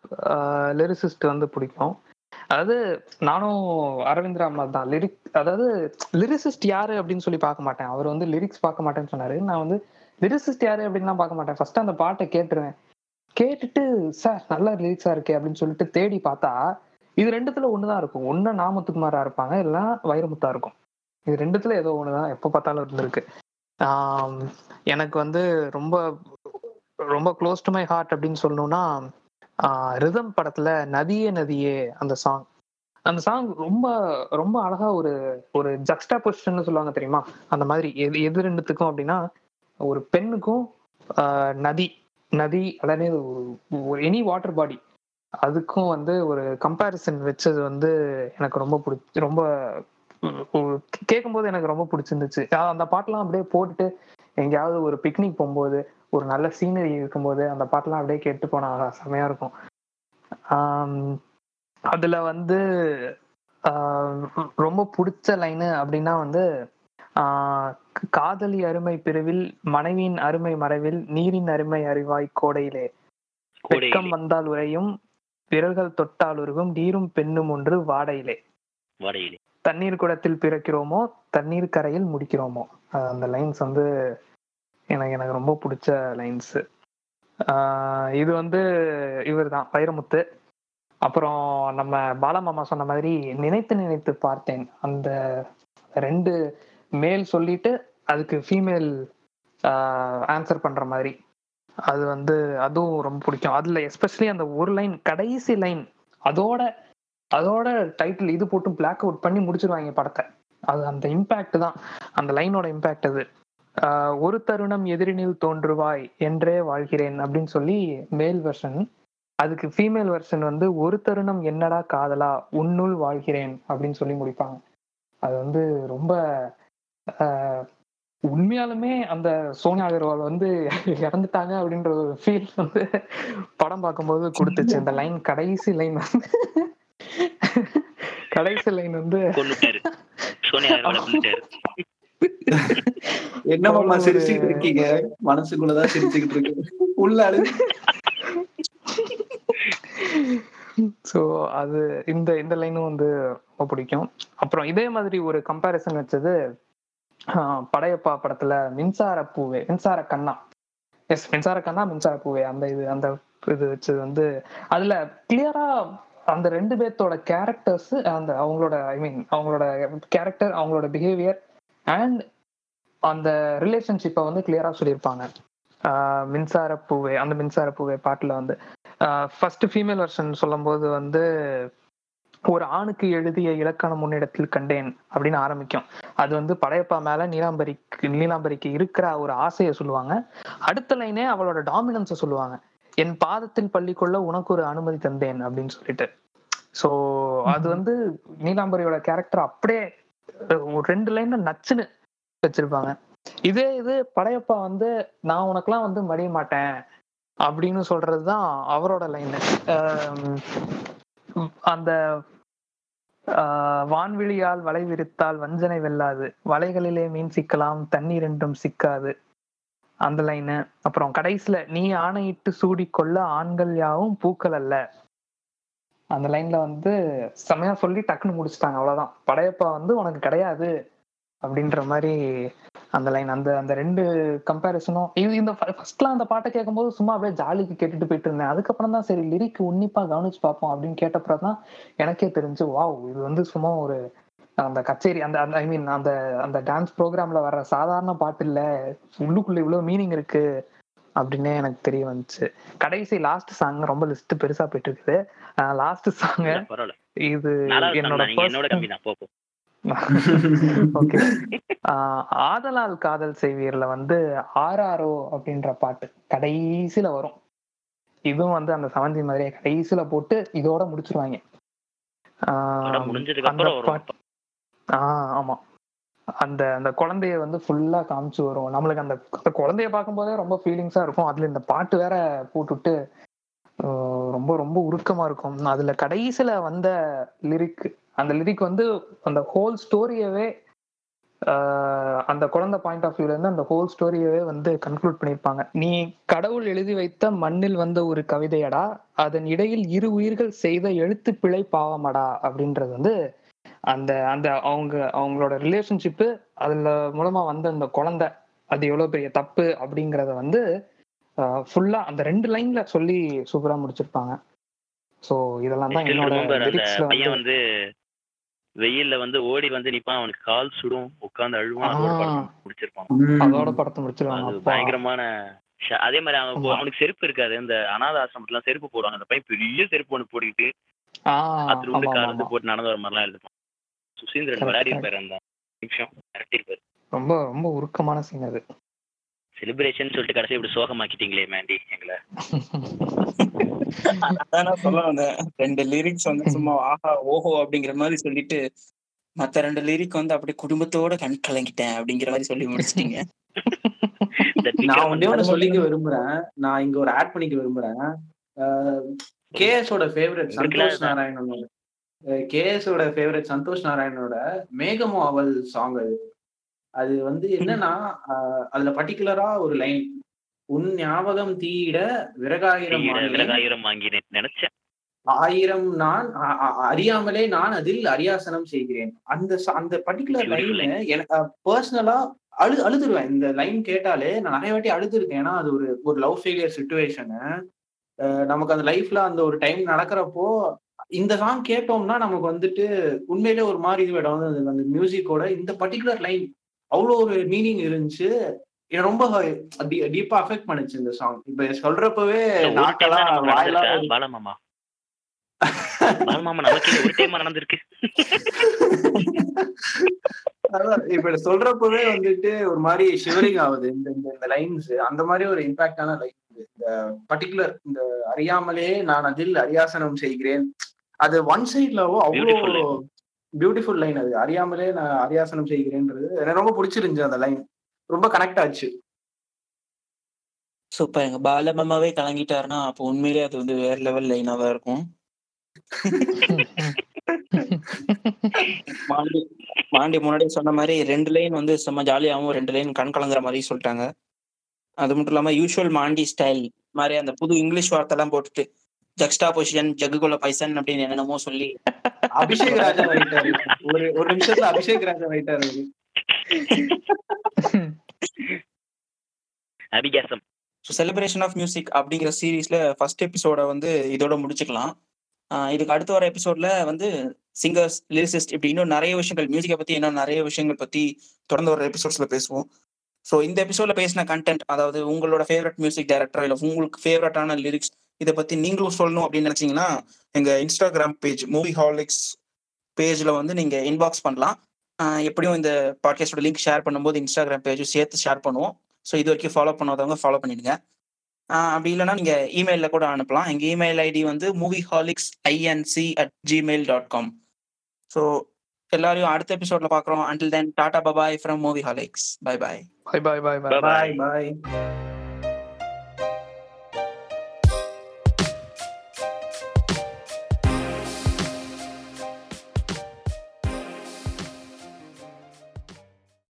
லிரிசிஸ்ட் வந்து பிடிக்கும். அதாவது நானும் அரவிந்த் ராமநாத் தான். லிரிக் அதாவது லிரிசிஸ்ட் யாரு அப்படின்னு சொல்லி பார்க்க மாட்டேன். அவர் வந்து லிரிக்ஸ் பார்க்க மாட்டேன்னு சொன்னாரு. நான் வந்து லிரிசிஸ்ட் யாரு அப்படின்லாம் பார்க்க மாட்டேன். ஃபர்ஸ்ட் அந்த பாட்டை கேட்டுருவேன். கேட்டுட்டு சார் நல்ல லிரிக்ஸா இருக்கே அப்படின்னு சொல்லிட்டு தேடி பார்த்தா இது ரெண்டுத்துல ஒண்ணுதான் இருக்கும். ஒண்ணு நாமத்துக்குமாரா இருப்பாங்க இல்லைன்னா வைரமுத்தா இருக்கும். இது ரெண்டுத்துல ஏதோ ஒண்ணுதான். எப்ப பார்த்தாலும் இருந்திருக்கு. எனக்கு வந்து ரொம்ப ரொம்ப க்ளோஸ் டு மை ஹார்ட் அப்படின்னு சொல்லணும்னா ரிதம் படத்துல நதியே நதியே அந்த சாங் அந்த சாங் ரொம்ப ரொம்ப அழகா ஒரு ஒரு ஜக்ஸ்டா பொசிஷன் சொல்லுவாங்க தெரியுமா? அந்த மாதிரி எது எது ரெண்டுத்துக்கும் அப்படின்னா ஒரு பெண்ணுக்கும் ஆஹ், நதி நதி அல்லது ஒரு எனி வாட்டர் பாடி அதுக்கும் வந்து ஒரு கம்பேரிசன் வச்சது வந்து எனக்கு ரொம்ப பிடிச்சி ரொம்ப கேட்கும்போது எனக்கு ரொம்ப பிடிச்சிருந்துச்சு. அந்த பாட்டெல்லாம் அப்படியே போட்டுட்டு எங்கேயாவது ஒரு பிக்னிக் போகும்போது ஒரு நல்ல சீனரி இருக்கும்போது அந்த பாட்டெல்லாம் அப்படியே கேட்டு போனா செமையா இருக்கும். அதுல வந்து ரொம்ப பிடிச்ச லைனு அப்படின்னா வந்து காதலி அருமை பிரிவில் மனைவியின் அருமை மறைவில் நீரின் அருமை அறிவாய் கோடையிலே. வெட்கம் வந்தால் உறையும் விரல்கள் தொட்டால் உருகும் நீரும் பெண்ணும் ஒன்று வாடையிலே. வடையிலே. தண்ணீர் குடத்தில் பிறக்கிறோமோ தண்ணீர் கரையில் முடிக்கிறோமோ. அந்த லைன்ஸ் வந்து எனக்கு எனக்கு ரொம்ப பிடிச்ச லைன்ஸ் இது வந்து இவர் தான் வைரமுத்து. அப்புறம் நம்ம பாலமாமா சொன்ன மாதிரி நினைத்து நினைத்து பார்த்தேன். அந்த ரெண்டு மேல் சொல்லிட்டு அதுக்கு ஃபீமேல் ஆன்சர் பண்ற மாதிரி. அது வந்து அதுவும் ரொம்ப பிடிக்கும். அதுல எஸ்பெஷலி அந்த ஒரு லைன் கடைசி லைன் அதோட அதோட டைட்டில் இது போட்டு பிளாக் அவுட் பண்ணி முடிச்சிருவாங்க படத்தை. அது அந்த இம்பேக்ட் தான். அந்த லைனோட இம்பேக்ட் அது. ஒரு தருணம் எதிரினில் தோன்றுவாய் என்றே வாழ்கிறேன் அப்படின்னு சொல்லி மேல் வெர்ஷன் அதுக்கு ஃபீமேல் வெர்ஷன் வந்து ஒரு தருணம் என்னடா காதலா உன்னுள் வாழ்கிறேன் அப்படின்னு சொல்லி முடிப்பாங்க. அது வந்து ரொம்ப உண்மையாலுமே அந்த சோனியா அகர்வால் வந்து இறந்துட்டாங்க அப்படின்ற ஒரு ஃபீல் வந்து படம் பார்க்கும்போது கொடுத்துச்சு. அந்த லைன் கடைசி லைன் வந்து கடைசி லைன் வந்து <laughs> என்னமாமா சிரிச்சுக்கிட்டு இருக்கீங்க? மனசுக்குள்ளதான் சிரிச்சுக்கிட்டு இருக்கு. உள்ள அழு ஸோ <laughs> அது இந்த இந்த லைனும் வந்து ரொம்ப பிடிக்கும். அப்புறம் இதே மாதிரி ஒரு கம்பேரிசன் வச்சது படையப்பா படத்துல மின்சார பூவே மின்சார கண்ணா. எஸ் மின்சார கண்ணா மின்சார பூவே அந்த இது அந்த இது வச்சது வந்து அதுல கிளியரா அந்த ரெண்டு பேர்த்தோட கேரக்டர்ஸ் அந்த அவங்களோட ஐ மீன் அவங்களோட கேரக்டர் அவங்களோட பிஹேவியர் அண்ட் அந்த ரிலேஷன்ஷிப்பை வந்து கிளியரா சொல்லியிருப்பாங்க. மின்சார பூவே அந்த மின்சார பூவே பாட்டுல வந்து. ஃபர்ஸ்ட் ஃபீமேல் வெர்ஷன் சொல்லும்போது வந்து ஒரு ஆணுக்கு எழுதிய இலக்கணம் முன்னிடத்தில் கண்டேன் அப்படின்னு ஆரம்பிக்கும். அது வந்து படையப்பா மேல நீலாம்பரிக்கு நீலாம்பரிக்கு இருக்கிற ஒரு ஆசையை சொல்லுவாங்க. அடுத்த லைனே அவளோட டாமினன்ஸை சொல்லுவாங்க. என் பாதத்தில் பள்ளி கொள்ள உனக்கு ஒரு அனுமதி தந்தேன் அப்படின்னு சொல்லிட்டு. சோ அது வந்து நீலாம்பரியோட கேரக்டர் அப்படியே ரெண்டு லைன்ல நச்சுன்னு வச்சிருப்பாங்க. இதே இது படையப்பா வந்து நான் உனக்கெல்லாம் வந்து மடிய மாட்டேன் அப்படின்னு சொல்றதுதான் அவரோட லைன் அந்த ஆஹ், வலை விரித்தால் வஞ்சனை வெல்லாது. வலைகளிலே மீன் சிக்கலாம் தண்ணீர் என்றும் சிக்காது. அந்த லைனு அப்புறம் கடைசியில நீ ஆணையிட்டு சூடிக்கொள்ள ஆண்கள் யாவும் பூக்கள் அல்ல. அந்த லைன்ல வந்து செம்மையா சொல்லி டக்குன்னு முடிச்சிட்டாங்க. அவ்வளவுதான். படையப்பா வந்து உனக்கு கிடையாது அப்படின்ற மாதிரி அந்த லைன் அந்த அந்த ரெண்டு கம்பேரிசனும் இது இந்த ஃபர்ஸ்ட்லாம் அந்த பாட்டை கேட்கும்போது சும்மா அப்படியே ஜாலிக்கு கேட்டுட்டு போயிட்டு இருந்தேன். அதுக்கப்புறம் தான் சரி லிரிக் உன்னிப்பா கவனிச்சு பார்ப்போம் அப்படின்னு கேட்டப்புறம் தான் எனக்கே தெரிஞ்சு வாவ் இது வந்து சும்மா ஒரு அந்த கச்சேரி அந்த அந்த ஐ மீன் அந்த அந்த டான்ஸ் ப்ரோக்ராம்ல வர்ற சாதாரண பாட்டு இல்ல. உள்ளுக்குள்ள இவ்வளவு மீனிங் இருக்கு. அப்படின்னே எனக்கு தெரிய வந்துச்சு. கடைசி லாஸ்ட் சாங் ரொம்ப லிஸ்ட் பெருசா போயிட்டு இருக்குது லாஸ்ட் சாங் இது என்னோட. ஓகே <laughs> ஆதலால் காதல் செய்வீர்ல வந்து ஆர்ஆர்ஓ அப்படின்ற பாட்டு கடைசியில வரும். இதுவும் வந்து அந்த செவந்தி மாதிரியே கடைசியில போட்டு இதோட முடிச்சிருவாங்க. ஆஹ் ஆமா. அந்த அந்த குழந்தைய வந்து ஃபுல்லா காமிச்சு வரும் நம்மளுக்கு அந்த அந்த குழந்தைய பார்க்கும்போதே ரொம்ப ஃபீலிங்ஸா இருக்கும். அதுல இந்த பாட்டு வேற போட்டுட்டு ரொம்ப ரொம்ப உருக்கமா இருக்கும். அதுல கடைசியில வந்த லிரிக் அந்த லிரிக் வந்து அந்த ஹோல் ஸ்டோரியவே அந்த குழந்தை பாயிண்ட் ஆஃப் வியூல இருந்து அந்த ஹோல் ஸ்டோரியவே வந்து கன்க்ளூட் பண்ணியிருப்பாங்க. நீ கடவுள் எழுதி வைத்த மண்ணில் வந்த ஒரு கவிதையடா. அதன் இடையில் இரு உயிர்கள் செய்த எழுத்து பிழை பாவமடா. அப்படின்றது வந்து அந்த அந்த அவங்க அவங்களோட ரிலேஷன்ஷிப்பு அதுல மூலமா வந்த அந்த குழந்தை அது எவ்வளவு பெரிய தப்பு அப்படிங்கறத வந்து ஃபுல்லா அந்த ரெண்டு லைன்ல சொல்லி சூப்பரா முடிச்சிருப்பாங்க. சோ இதெல்லாம் தான் என்னோட அந்த வந்து வெயில்ல வந்து ஓடி வந்து நிப்பான். அவனுக்கு கால் சுடும். உட்கார்ந்து அழுவான். அதோட ஆ. படம் முடிச்சிருப்பான் அதோட படத்தை முடிச்சிருவாங்க. பயங்கரமான அதே மாதிரி அவன். அவனுக்கு செருப்பு இருக்காது. இந்த அனாத ஆசிரமத்துல செருப்பு போடுவாங்க. அந்த பையன் பெரிய செருப்பு ஒன்று போட்டுக்கிட்டு அது வந்து போட்டு நடந்து வர மாதிரிலாம் எழுதுப்பான் சுசீந்திரன் விளையாடி. இருப்பாரு அந்த நிமிஷம். மிரட்டி இருப்பாரு ரொம்ப ரொம்ப உருக்கமான சீன் அது. செலிப்ரேஷன் சொல்லிட்டு கடைசி இப்படி சோகமாக்கிட்டீங்களே மேண்டி எங்களை. <laughs> அதான் நான் சொல்ல வந்தேன். ரெண்டு லிரிக்ஸ் வந்து சும்மா ஆஹா ஓஹோ அப்படிங்கிற மாதிரி சொல்லிட்டு மத்த ரெண்டு லிரிக் வந்து அப்படியே குடும்பத்தோட கண் கலங்கிட்டேன் அப்படிங்கிற மாதிரி சொல்லி முடிச்சிட்டீங்க. <laughs> நான் ஒன்னே ஒண்ணு சொல்லிக்க விரும்புறேன். நான் இங்க ஒரு ஆட் பண்ணிக்க விரும்புறேன். கேஎஸ் ஓட ஃபேவரட் சந்தோஷ் நாராயணனோட. கேஎஸ் ஓட ஃபேவரட் சந்தோஷ் நாராயணனோட மேகமோ அவள் சாங் அது. அது வந்து என்னன்னா அதுல பர்டிகுலரா ஒரு லைன் உன் ஞாபகம் தீயிட விறகாயிரம். விறகாயிரம் வாங்கினேன் நினைச்சேன். ஆயிரம் நான் அறியாமலே நான் அதில் அரியாசனம் செய்கிறேன். அந்த அந்த பர்டிகுலர் லைன் எனக்கு பர்சனலா அழு அழுதுருவேன். இந்த லைன் கேட்டாலே நான் நிறைய வாட்டி அழுதுருக்கேன். ஏன்னா அது ஒரு ஒரு லவ் ஃபெயிலியர் சுச்சுவேஷனு நமக்கு அந்த லைஃப்ல அந்த ஒரு டைம் நடக்கிறப்போ இந்த சாங் கேட்டோம்னா நமக்கு வந்துட்டு உண்மையிலே ஒரு மாதிரி இது விடம் வந்து அந்த மியூசிக்கோட இந்த பர்டிகுலர் லைன் அவ்வளோ ஒரு மீனிங் இருந்துச்சு. ரொம்ப டீப்பா அஃபெக்ட் பண்ணுச்சு இந்த சாங் இப்ப சொல்றப்பவே நாக்கெல்லாம் வாயெல்லாம் நடந்திருக்கா. பாலமாமா பாலமாமா நமக்கு இது ஒரு டைம் நடந்திருக்கு. அதான் இப்ப சொல்றப்பவே வந்துட்டு ஒரு மாதிரி ஷிவரிங் ஆகுது. இந்த இந்த- இந்த லைன்ஸ் அந்த மாதிரி ஒரு இம்பாக்டான லைன் இந்த பர்டிகுலர் இந்த அறியாமலே நான் அதில் அரியாசனம் செய்கிறேன். அது ஒன் சைட்லவோ அவ்வளோ பியூட்டிஃபுல் லைன் அது. அறியாமலே நான் அரியாசனம் செய்கிறேன்றது. எனக்கு ரொம்ப பிடிச்சிருந்துச்சு அந்த லைன் ரொம்ப கனெக்ட் ஆச்சு. சூப்பர். எங்க பாலமாமாவே கலங்கிட்டாருன்னா அப்போ உண்மையிலேயே அது வந்து வேற லெவல் லைனா தான் இருக்கும். <laughs> மாண்டி மாண்டி முன்னாடி சொன்ன மாதிரி ரெண்டு லைன் வந்து செம்ம ஜாலியாகவும் ரெண்டு லைன் கண் கலங்குற மாதிரி சொல்லிட்டாங்க. அது மட்டும் இல்லாம யூஷுவல் மாண்டி ஸ்டைல் மாதிரி அந்த புது இங்கிலீஷ் வார்த்தை எல்லாம் போட்டுட்டு ஜக்ஸ்டா பொசிஷன் ஜக்குகுல பைசன் அப்படின்னு என்னென்னமோ சொல்லி <laughs> அபிஷேக் ராஜா ரைட்டர் ஒரு ஒரு நிமிஷத்துல Abhishek Raja writer <laughs> அபிகாசம். So celebration of music அப்படிங்கிற சீரீஸ்ல ஃபர்ஸ்ட் எபிசோட வந்து இதோட முடிச்சுக்கலாம். இதுக்கு அடுத்து வர எபிசோட்ல வந்து சிங்கர்ஸ் லிரிசிஸ்ட் இப்படி இன்னும் நிறைய விஷயங்கள் மியூசிக்கை பத்தி இன்னும் நிறைய விஷயங்கள் பத்தி தொடர்ந்து வர எபிசோட்ஸ்ல பேசுவோம். ஸோ இந்த எபிசோட்ல பேசின கண்டென்ட் அதாவது உங்களோட ஃபேவரட் மியூசிக் டைரக்டர் இல்லை உங்களுக்கு ஃபேவரட்டான லிரிக்ஸ் இதை பத்தி நீங்களும் சொல்லணும் அப்படின்னு நினைச்சீங்கன்னா எங்க இன்ஸ்டாகிராம் பேஜ் மூவி ஹாலிக்ஸ் பேஜ்ல வந்து நீங்க இன்பாக்ஸ் பண்ணலாம். எப்படியும் இந்த பாட்காஸ்டோட லிங்க் ஷேர் பண்ணும்போது இன்ஸ்டாகிராம் பேஜும் சேர்த்து ஷேர் பண்ணுவோம். ஸோ இது வரைக்கும் ஃபாலோ பண்ணாதவங்க ஃபாலோ பண்ணிடுங்க. அப்படி இல்லைன்னா நீங்க இமெயில கூட அனுப்பலாம். எங்க இமெயில் ஐடி வந்து movie holics INC at Gmail dot com so எல்லாரையும் அடுத்த எபிசோட்ல பார்க்குறோம். Until then tata bye bye from movie holics bye bye bye bye bye bye bye bye